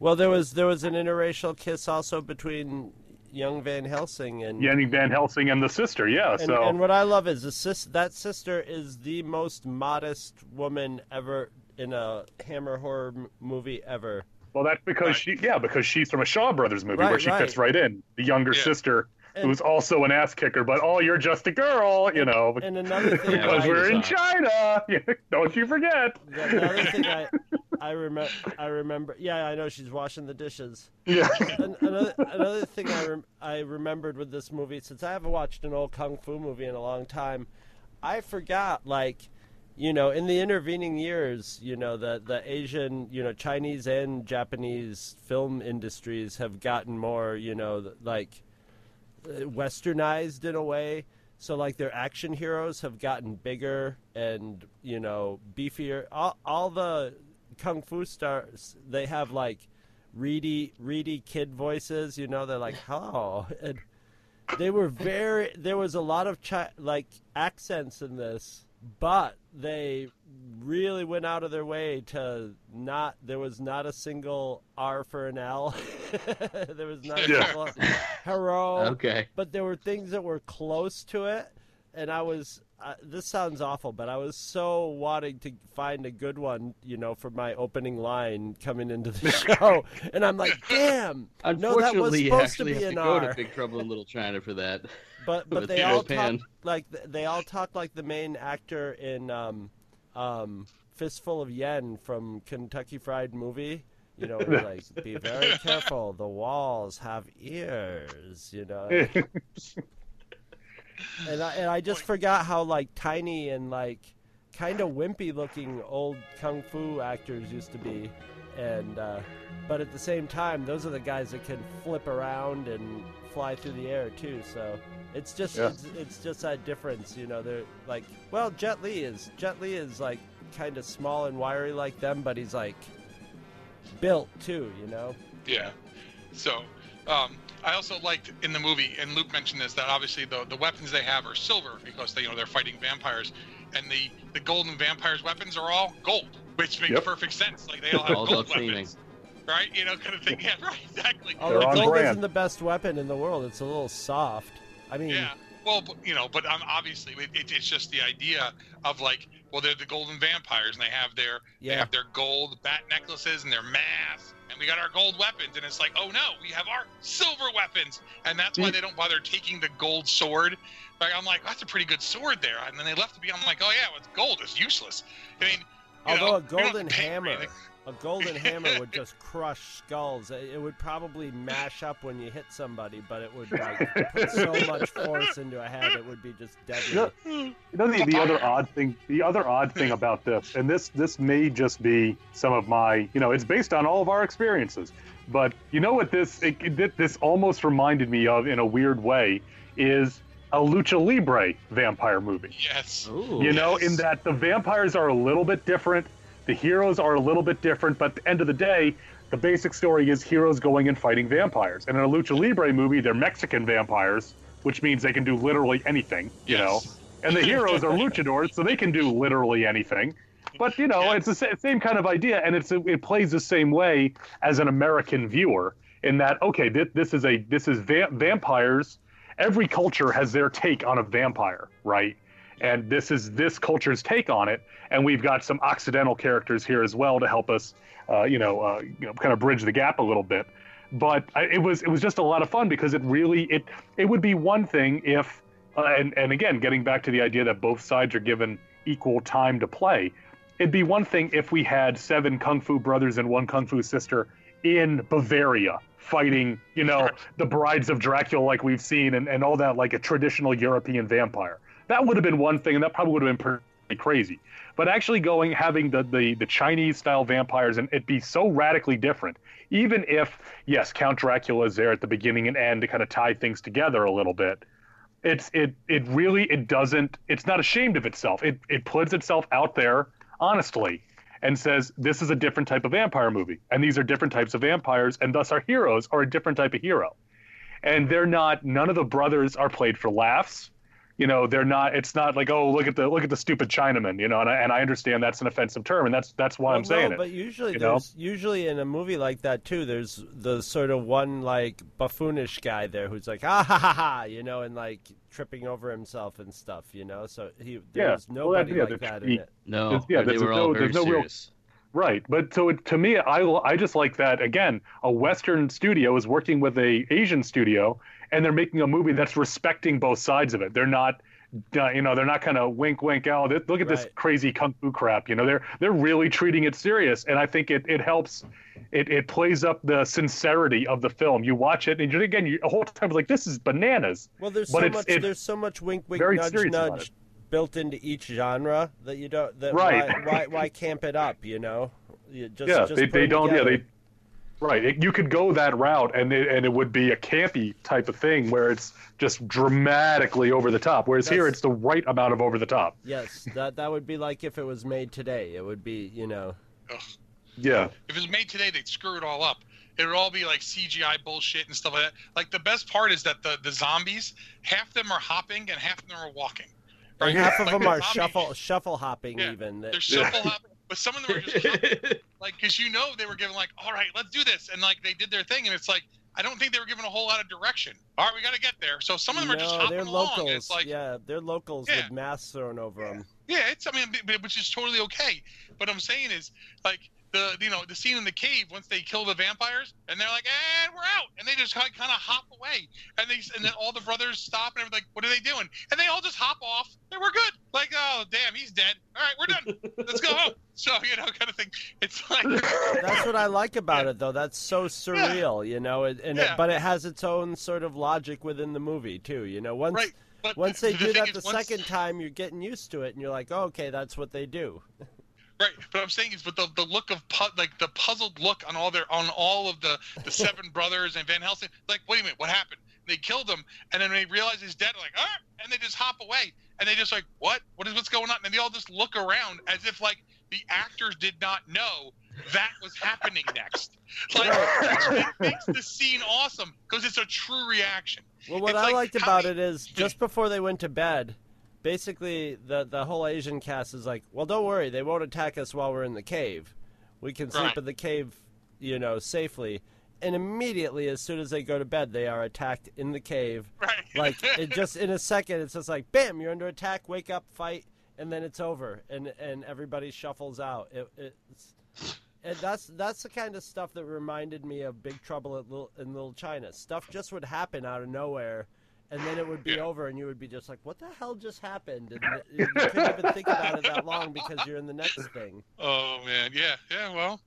Well, there was there was an interracial kiss also between young Van Helsing and Jenny Van Helsing and the sister, yeah. and, so and what I love is the sis, that sister is the most modest woman ever in a Hammer horror m- movie ever. well, that's because Right. she yeah because she's from a Shaw Brothers movie Right, where she fits right in the younger Yeah. sister. And- Who's also an ass kicker, but oh, you're just a girl, you know, And another thing, because I, we're in uh, China. Don't you forget. the, the other thing I I remember I remember yeah I know she's washing the dishes. Yeah. An- another another thing I rem- I remembered with this movie since I haven't watched an old kung fu movie in a long time, I forgot like, you know, in the intervening years, you know, the the Asian, you know, Chinese and Japanese film industries have gotten more, you know, like westernized in a way. So like their action heroes have gotten bigger and you know beefier. All, all the kung fu stars they have like reedy reedy kid voices. You know they're like hello oh, and they were very. There was a lot of chi- like accents in this, but they really went out of their way to not. There was not a single R for an L. there was not a single hello Okay. but there were things that were close to it and i was uh, this sounds awful but i was so wanting to find a good one you know for my opening line coming into the show. And i'm like damn. No that was supposed to be an to go r. To Big Trouble in Little China for that. but but they all Pan. talk like they all talk like the main actor in um um fistful of yen from kentucky fried movie. You know like be very careful the walls have ears you know and I, and I just forgot how like tiny and like kind of wimpy looking old kung fu actors used to be and uh, but at the same time those are the guys that can flip around and fly through the air too so it's just Yeah. it's, it's just that difference you know they're like well jet li is jet li is like kind of small and wiry like them but he's like built too you know Yeah. So, um, I also liked in the movie, and Luke mentioned this, that obviously the, the weapons they have are silver because they you know they're fighting vampires, and the the golden vampires' weapons are all gold, which makes Yep. perfect sense. Like they all have All gold about cleaning. weapons, right? You know, kind of thing. Yeah, right. Exactly. although on gold brand. isn't the best weapon in the world it's a little soft i mean Yeah. Well, but, you know, but um, obviously it, it, it's just the idea of like, well, they're the golden vampires, and they have their they Yeah. have their gold bat necklaces and their masks, and we got our gold weapons, and it's like, oh no, we have our silver weapons, and that's why they don't bother taking the gold sword. Like I'm like, that's a pretty good sword there, and then they left it be. I'm like, oh yeah, well, it's gold, it's useless. I mean, Although know, a we don't have to golden hammer, anything. A golden hammer would just crush skulls. It it would probably mash up when you hit somebody, but it would like put so much force into a head, it would be just deadly. You know, you know the, the other odd thing the other odd thing about this and this this may just be some of my you know it's based on all of our experiences but you know what this it, it- this almost reminded me of in a weird way is a lucha libre vampire movie Yes. Ooh. you know in that the vampires are a little bit different the heroes are a little bit different but at the end of the day the basic story is heroes going and fighting vampires and in a lucha libre movie they're mexican vampires which means they can do literally anything you Yes. know and the heroes are luchadors so they can do literally anything but you know Yeah. it's the sa- same kind of idea and it's it plays the same way as an american viewer in that okay this, this is a this is va- vampires every culture has their take on a vampire right and this is this culture's take on it and we've got some occidental characters here as well to help us uh, you know uh, you know kind of bridge the gap a little bit but I, it was it was just a lot of fun because it really it it would be one thing if uh, and and again getting back to the idea that both sides are given equal time to play it'd be one thing if we had seven kung fu brothers and one kung fu sister in Bavaria fighting, you know, the brides of Dracula like we've seen and, and all that like a traditional European vampire. That would have been one thing and that probably would have been pretty crazy. But actually going having the the, the Chinese style vampires and it be so radically different, even if yes, Count Dracula is there at the beginning and end to kind of tie things together a little bit it's it it really it doesn't it's not ashamed of itself. It it puts itself out there honestly and says this is a different type of vampire movie and these are different types of vampires and thus our heroes are a different type of hero. And they're not none of the brothers are played for laughs you know they're not it's not like oh look at the look at the stupid chinaman you know and I, and I understand that's an offensive term and that's that's why Well, i'm saying no, it but usually you know? there's usually in a movie like that too. There's the sort of one like buffoonish guy there who's like ah ha ha ha, you know, and like tripping over himself and stuff, you know. So he Yeah, there's well, that- nobody yeah, like that he- in it. No, There's- yeah, they there's were no- all very there's no real- serious. Right, but so it, to me, I I just like that again. A Western studio is working with a Asian studio, and they're making a movie that's respecting both sides of it. They're not, uh, you know, they're not kind of wink wink. Oh, look at this crazy kung fu crap. You know, they're they're really treating it serious, and I think it it helps. It, it plays up the sincerity of the film. You watch it, and you again, you, the whole time like this is bananas. Well, there's but so much there's so much wink wink nudge nudge built into each genre that you don't that Right. why, why why camp it up, you know? You just, yeah, just they, they don't. together. Yeah, they. Right, it, you could go that route, and it, and it would be a campy type of thing where it's just dramatically over the top. Whereas here, it's the right amount of over the top. Yes, that that would be like if it was made today. It would be, you know. Yeah, If it was made today, they'd screw it all up. It would all be like CGI bullshit and stuff like that. Like the best part is that the, the zombies, half them are hopping and half of them are walking. And half of Like them the are zombie- shuffle shuffle hopping Yeah, even. They're That- shuffle hopping, but some of them are just hopping. like because you know they were given like, all right, let's do this, and like they did their thing, and it's like I don't think they were given a whole lot of direction. All right, we got to get there. So some of them are just no, hopping they're along. locals. And it's like, yeah, they're locals Yeah. with masks thrown over them. Yeah, it's I mean, b- b- which is totally okay. But I'm saying is like the you know the scene in the cave once they kill the vampires and they're like, and we're out, and they just kind of hop away, and they and then all the brothers stop and everything. Like, what are they doing? And they all just hop off. And we're good. Like, oh damn, he's dead. All right, we're done. Let's go home. So you know, kind of thing. It's like That's what I like about Yeah. it, though. That's so surreal, you know. It, and Yeah. it, but it has its own sort of logic within the movie too. You know, once right. But once they the do that the once- second time, you're getting used to it, and you're like, oh, okay, that's what they do. Right, but I'm saying is, but the, the look of pu- like the puzzled look on all their on all of the the seven brothers and Van Helsing, like, wait a minute, what happened? They killed him, and then they realize he's dead. Like, ah, and they just hop away, and they just like, what? What is what's going on? And they all just look around as if like the actors did not know that was happening next. Like, it makes the scene awesome because it's a true reaction. Well, what It's I like, liked about many- it is just before they went to bed, basically the the whole Asian cast is like, well, don't worry, they won't attack us while we're in the cave. We can sleep Right. in the cave, you know, safely. And immediately, as soon as they go to bed, they are attacked in the cave. Right. Like it just in a second, it's just like, bam, you're under attack. Wake up, fight, and then it's over, and and everybody shuffles out. It, it's and that's that's the kind of stuff that reminded me of Big Trouble at Little, in Little China. Stuff just would happen out of nowhere, and then it would be Yeah. over, and you would be just like, "What the hell just happened?" And you couldn't even think about it that long because you're in the next thing. Oh man, yeah, yeah. Well,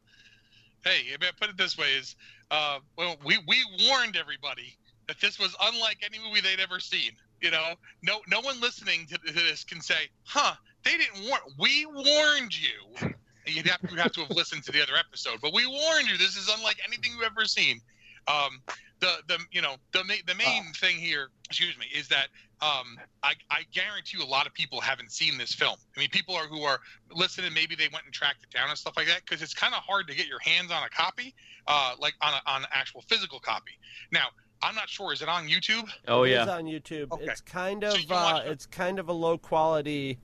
hey, I mean, put it this way: is uh, well, we we warned everybody that this was unlike any movie they'd ever seen. You know, no no one listening to, to this can say, "Huh, they didn't warn." We warned you. You'd have, you'd have to have listened to the other episode, but we warned you. This is unlike anything you've ever seen. Um, the the you know the ma- the main thing here, excuse me, is that um, I, I guarantee you a lot of people haven't seen this film. I mean, people are who are listening. Maybe they went and tracked it down and stuff like that because it's kind of hard to get your hands on a copy, uh, like on a, on an actual physical copy. Now, I'm not sure. Is it on YouTube? Oh yeah, It is on YouTube. Okay. It's kind of you can uh, it's kind of a low quality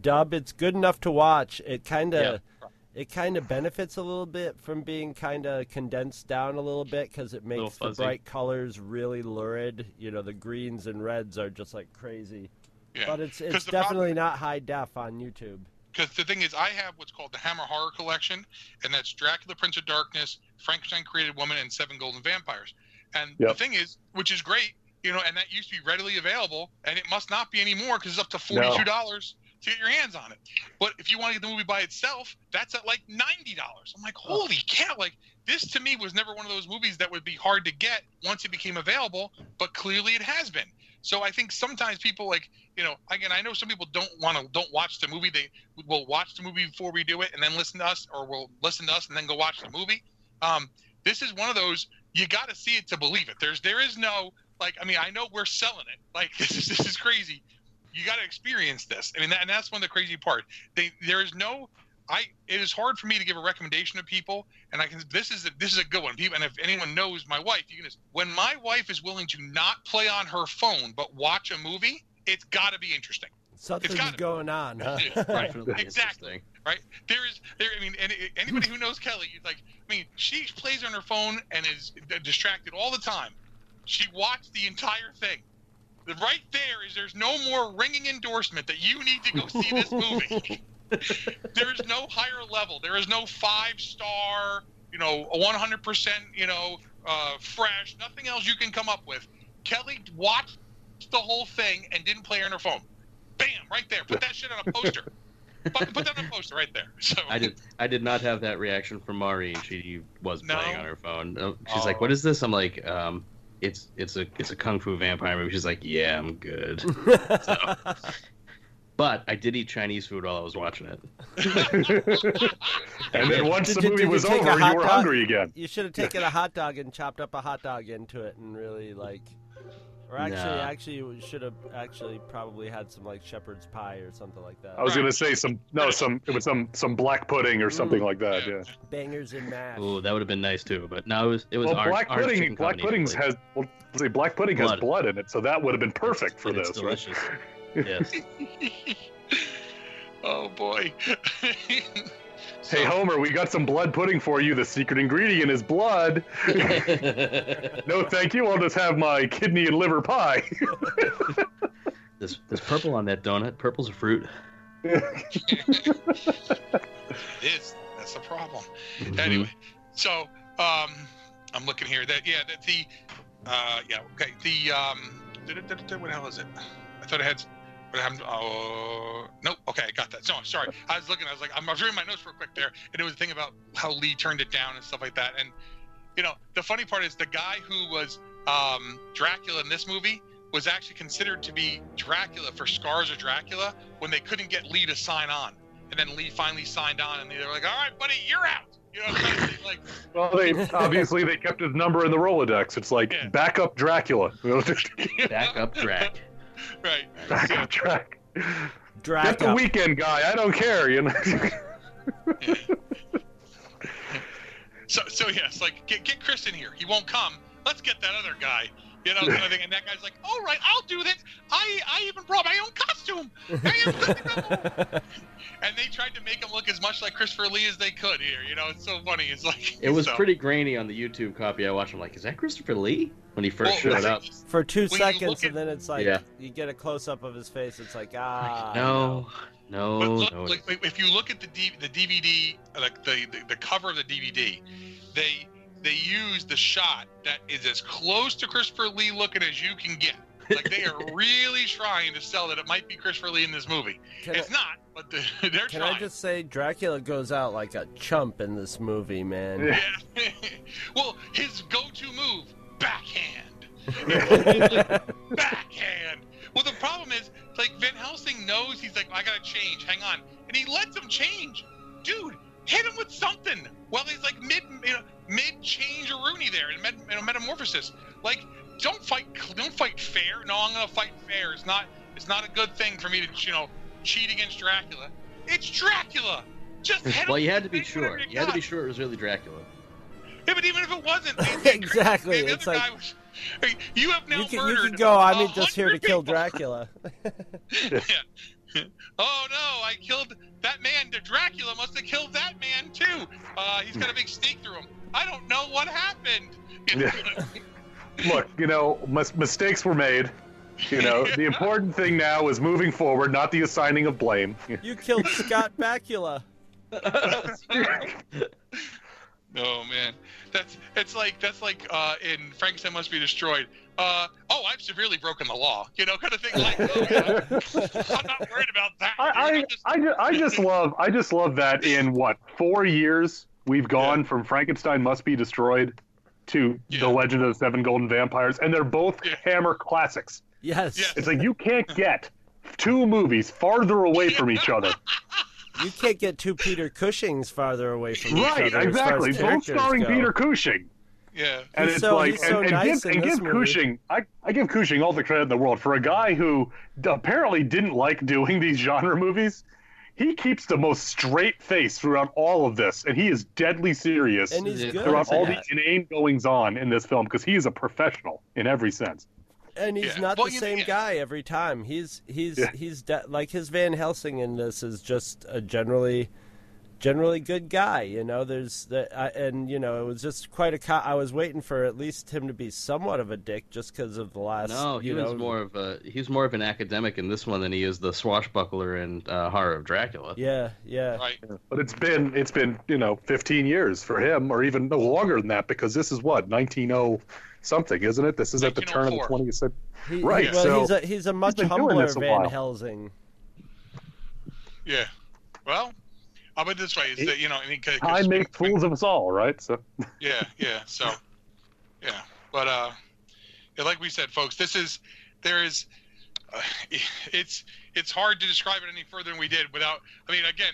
dub. It's good enough to watch. It kind of Yeah. It kind of benefits a little bit from being kind of condensed down a little bit because it makes the bright colors really lurid. You know, the greens and reds are just like crazy. Yeah. But it's 'Cause it's the problem- definitely not high def on YouTube. because the thing is, I have what's called the Hammer Horror Collection, and that's Dracula, Prince of Darkness, Frankenstein Created Woman, and Seven Golden Vampires. And the thing is, which is great, you know, and that used to be readily available, and it must not be anymore because it's up to forty-two dollars to get your hands on it. But if you want to get the movie by itself, that's at like ninety dollars. I'm like, holy cow! Like this to me was never one of those movies that would be hard to get once it became available, but clearly it has been. So I think sometimes people like, you know, again, I know some people don't want to don't watch the movie. They will watch the movie before we do it, and then listen to us, or will listen to us and then go watch the movie. Um, this is one of those you got to see it to believe it. There's there is no like, I mean, I know we're selling it. Like this is this is crazy. You got to experience this. I mean, that, and that's one of the crazy part. They, there is no. I. It is hard for me to give a recommendation to people, and I can. This is a, this is a good one. People, and if anyone knows my wife, you can just. When my wife is willing to not play on her phone but watch a movie, it's got to be interesting. Something's gotta be. going on, huh? Right. Exactly. right? There is, there. I mean, any, anybody who knows Kelly, like, I mean, she plays on her phone and is distracted all the time. She watched the entire thing. The right there is there's no more ringing endorsement that you need to go see this movie. there is no higher level. There is no five star, you know, a 100%, you know, uh, fresh. Nothing else you can come up with. Kelly watched the whole thing and didn't play on her phone. Bam, right there. Put that shit on a poster. Fucking put that on a poster right there. So I did. I did not have that reaction from Maureen. She was No? playing on her phone. She's Oh. like, "What is this?" I'm like, um, "It's it's a it's a kung fu vampire movie." She's like, "Yeah, I'm good." so, but I did eat Chinese food while I was watching it. and then once Did the movie did you was take over, you were dog? hungry again. You should have taken a hot dog and chopped up a hot dog into it and really like, or actually, Nah. actually, you should have actually probably had some like shepherd's pie or something like that. I was Right. gonna say some no some it was some some black pudding or something Mm. like that. Yeah. Yeah. Bangers and mash. Ooh, that would have been nice too. But no, it was it was Well, orange, black orange pudding chicken black combination, puddings please. has well, let's black pudding has Blood. blood in it, so that would have been perfect for And this. It's right? delicious. yes. oh boy. Hey Homer, we got some blood pudding for you. The secret ingredient is blood. No, thank you. I'll just have my kidney and liver pie. There's, there's purple on that donut. Purple's a fruit. is that's the problem. Mhm. Anyway, so um, I'm looking here. That yeah, that the uh, yeah okay the um, what the hell is it? I thought I had. What happened? Oh nope. Okay, I got that. No, sorry. I was looking. I was like, I'm, I was reading my notes real quick there, and it was a thing about how Lee turned it down and stuff like that. And you know, the funny part is the guy who was um, Dracula in this movie was actually considered to be Dracula for Scars of Dracula when they couldn't get Lee to sign on, and then Lee finally signed on, and they were like, "All right, buddy, you're out." You know, what I'm saying? like well, they obviously they kept his number in the Rolodex. It's like Yeah. backup Dracula. Back up, Drac. right. backup Drac. Get Drac the up. weekend guy. I don't care. You know. So, so yes, like get get Chris in here. He won't come. Let's get that other guy. You know, kind of thing. And that guy's like, "All right, I'll do this. I I even brought my own costume. I am good to go." and they tried to make him look as much like Christopher Lee as they could here. You know, it's so funny. It's like It was so- pretty grainy on the YouTube copy I watched. I'm like, is that Christopher Lee? When he first Well, showed up. thing For two seconds, look and then it's like Yeah. you get a close up of his face. It's like ah, no, no, But look, no. like, if you look at the D, the DVD, like the, the the cover of the DVD, they they use the shot that is as close to Christopher Lee looking as you can get. Like they are really trying to sell that it might be Christopher Lee in this movie. Can it's I- not, but the, they're trying. Can trying. I just say Dracula goes out like a chump in this movie, man? Yeah. well, his go-to move, backhand. backhand. Well, the problem is, like Van Helsing knows he's like, I gotta change. Hang on, and he lets him change. Dude, hit him with something. Well, he's like mid, you know, mid change a Rooney there in, med, in a metamorphosis. Like, don't fight, don't fight fair. No, I'm gonna fight fair. It's not, it's not a good thing for me to, you know, cheat against Dracula. It's Dracula. Just hit him Well, you had to be sure. you You had to be sure it was really Dracula. Yeah, but even if it wasn't, Exactly, The it's like- guy was, you have now You can, you can go. I'm just here to hundred kill. Dracula. yeah. Oh no! I killed that man. The Dracula must have killed that man too. Uh, he's got a big stake through him. I don't know what happened. Yeah. Look, you know, mis- mistakes were made. You know, the important thing now is moving forward, not the assigning of blame. You killed Scott Bakula. Oh man, that's it's like that's like uh, in Frankenstein Must Be Destroyed. Uh, oh, I've severely broken the law. You know, kind of thing. Like, oh, yeah, I'm not worried about that. I, I'm I, just- I, just love I just love that in what four years we've gone from Frankenstein must be destroyed to Yeah. the Legend of the Seven Golden Vampires, and they're both Yeah. Hammer classics. Yes. Yeah. It's like you can't get two movies farther away from each other. You can't get two Peter Cushings farther away from each right, other. as far exactly. as Both starring go. Peter Cushing. yeah. And He's it's so- like, he's so and, and nice give, in and give movie. Cushing, I, I give Cushing all the credit in the world for a guy who apparently didn't like doing these genre movies. He keeps the most straight face throughout all of this, and he is deadly serious And he's Yeah, good. throughout all Yeah. these inane goings on in this film because he is a professional in every sense. And he's Yeah. not Well, the you- same yeah. guy every time. He's he's Yeah. he's de- like his Van Helsing in this is just a generally generally good guy. You know, there's the I, and you know it was just quite a. Co- I was waiting for at least him to be somewhat of a dick just because of the last. No, he you was know, more of a he's more of an academic in this one than he is the swashbuckler in uh, Horror of Dracula. Yeah, yeah. Right. But it's been it's been you know 15 years for him, or even no longer than that, because this is what 1900 something, isn't it? This is at the turn of the 1904. 20th century. He, Right, he- well, so he's a he's a much been doing humbler this a Van. Helsing. Yeah. Well, I'll put it this way: is that you know, I mean, 'cause- 'cause Time when- makes fools of us all, right? So Yeah, yeah. So, yeah, but uh, yeah, like we said, folks, this is there is, uh, it's it's hard to describe it any further than we did without. I mean, again,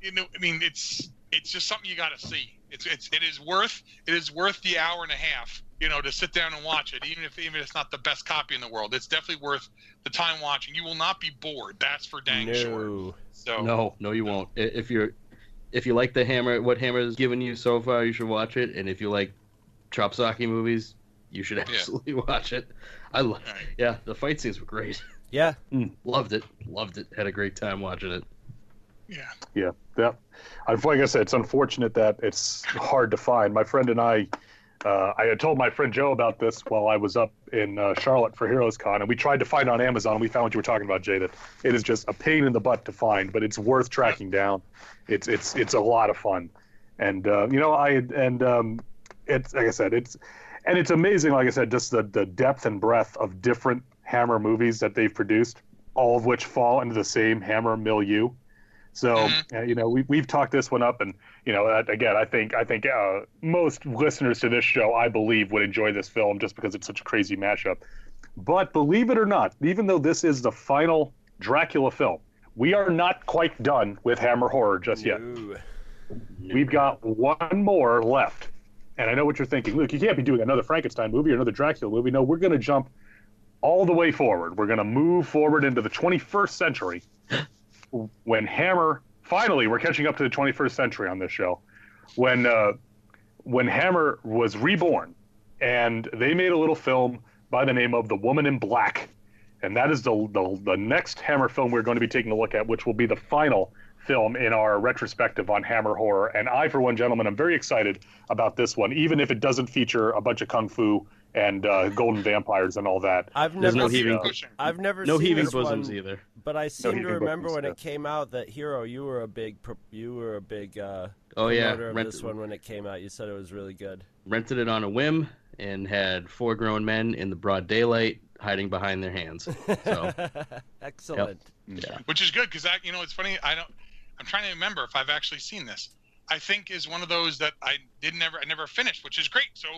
you know, I mean, it's it's just something you got to see. It's it's it is worth it is worth the hour and a half, you know, to sit down and watch it, even if even if it's not the best copy in the world. It's definitely worth the time watching. You will not be bored. That's for dang sure. No. So No, no, you won't. If you're if you like the Hammer, what Hammer has given you so far, you should watch it. And if you like Chopsocky movies, you should absolutely watch it. I love. Right. yeah, the fight scenes were great. Yeah, mm, Loved it, loved it. Had a great time watching it. yeah, Yeah, yeah. I- Like I said, it's unfortunate that it's hard to find. My friend and I, uh, I had told my friend Joe about this while I was up in uh, Charlotte for Heroes Con, and we tried to find on Amazon. And we found what you were talking about. That it is just a pain in the butt to find, but it's worth tracking down. It's it's it's a lot of fun, and uh, you know I and um, it's like I said, it's and it's amazing. Like I said, just the the depth and breadth of different Hammer movies that they've produced, all of which fall into the same Hammer milieu. So Mhm. uh, you know we we've talked this one up, and you know uh, again I think I think uh, most listeners to this show I believe would enjoy this film just because it's such a crazy mashup. But believe it or not, even though this is the final Dracula film, we are not quite done with Hammer horror just yet. No. We've got one more left. And I know what you're thinking. Look, you can't be doing another Frankenstein movie or another Dracula movie. No, we're going to jump all the way forward. We're going to move forward into the 21st century when Hammer finally we're catching up to the 21st century on this show. When uh, when Hammer was reborn and they made a little film by the name of The Woman in Black. And that is the, the the next Hammer film we're going to be taking a look at, which will be the final film in our retrospective on Hammer horror. And I, for one, gentlemen, I'm very excited about this one, even if it doesn't feature a bunch of kung fu and uh, golden vampires and all that. I've There's never no seen, heaving, Pushing. I've never no seen heaving this bosoms one, either. But I seem to remember when yeah. it came out that Hero, you were a big you were a big uh, Oh yeah, promoter of rent, this one when it came out. You said it was really good. rented it on a whim and had four grown men in the broad daylight hiding behind their hands. So Excellent. yeah, which is good because I, you know, it's funny. I don't. I'm trying to remember if I've actually seen this. I think is one of those that I didn't ever, I never finished, which is great. So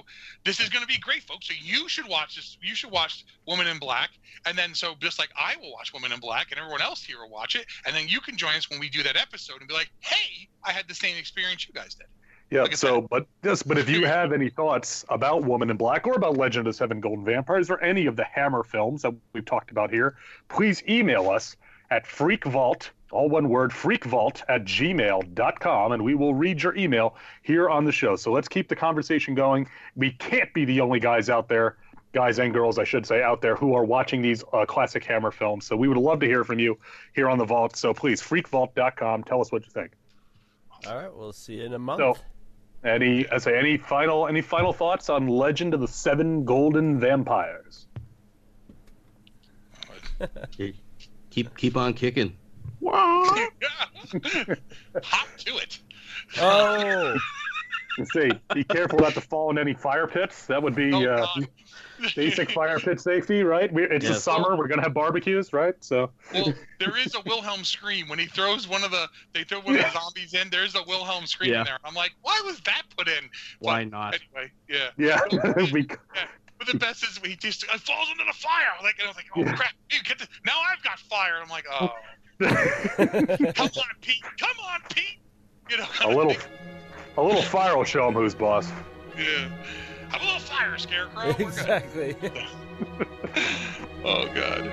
this is going to be great, folks. So you should watch this. You should watch Woman in Black, and then so just like I will watch Woman in Black, and everyone else here will watch it, and then you can join us when we do that episode and be like, "Hey, I had the same experience you guys did." Yeah. At So, but yes, but if you have any thoughts about Woman in Black or about Legend of Seven Golden Vampires or any of the Hammer films that we've talked about here, please email us at freakvault, all one word, freakvault at gmail.com, and we will read your email here on the show. So let's keep the conversation going. We can't be the only guys out there, guys and girls, I should say, out there who are watching these uh, classic Hammer films. So we would love to hear from you here on the Vault. So please, freakvault.com, tell us what you think. All right, we'll see you in a month. So, any I say any final any final thoughts on Legend of the Seven Golden Vampires? keep keep on kicking. Hop to it. oh, Let's say be careful not to fall in any fire pits. That would be Oh, uh, basic fire pit safety, right? We, it's the Yes. summer. We're gonna have barbecues, right? So Well, there is a Wilhelm scream when he throws one of the they throw one of the zombies in. There's a Wilhelm scream Yeah. in there. I'm like, why was that put in? Why But not? Anyway, yeah. yeah, we, But the best is when he just it falls into the fire. Like and I was like, oh crap, dude, get the, now I've got fire. I'm like, oh, come on, Pete, come on, Pete. You know, a little a little fire will show him who's boss. yeah. Have a little fire, Scarecrow. Exactly. Oh god.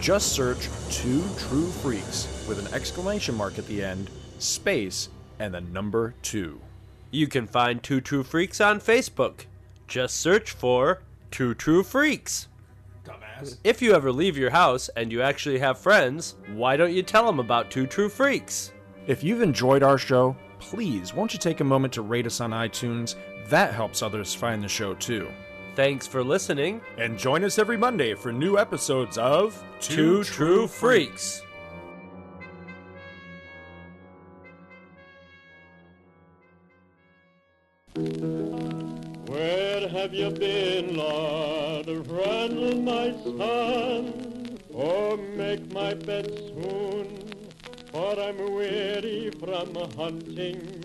Just search Two True Freaks with an exclamation mark at the end, space, and the number two. You can find Two True Freaks on Facebook. Just search for Two True Freaks. Dumbass. If you ever leave your house and you actually have friends, why don't you tell them about Two True Freaks? If you've enjoyed our show, please won't you take a moment to rate us on iTunes? That helps others find the show too. Thanks for listening. And join us every Monday for new episodes of Two True Freaks. Where have you been, Lord, run, my son? Oh, make my bed soon, for I'm weary from hunting.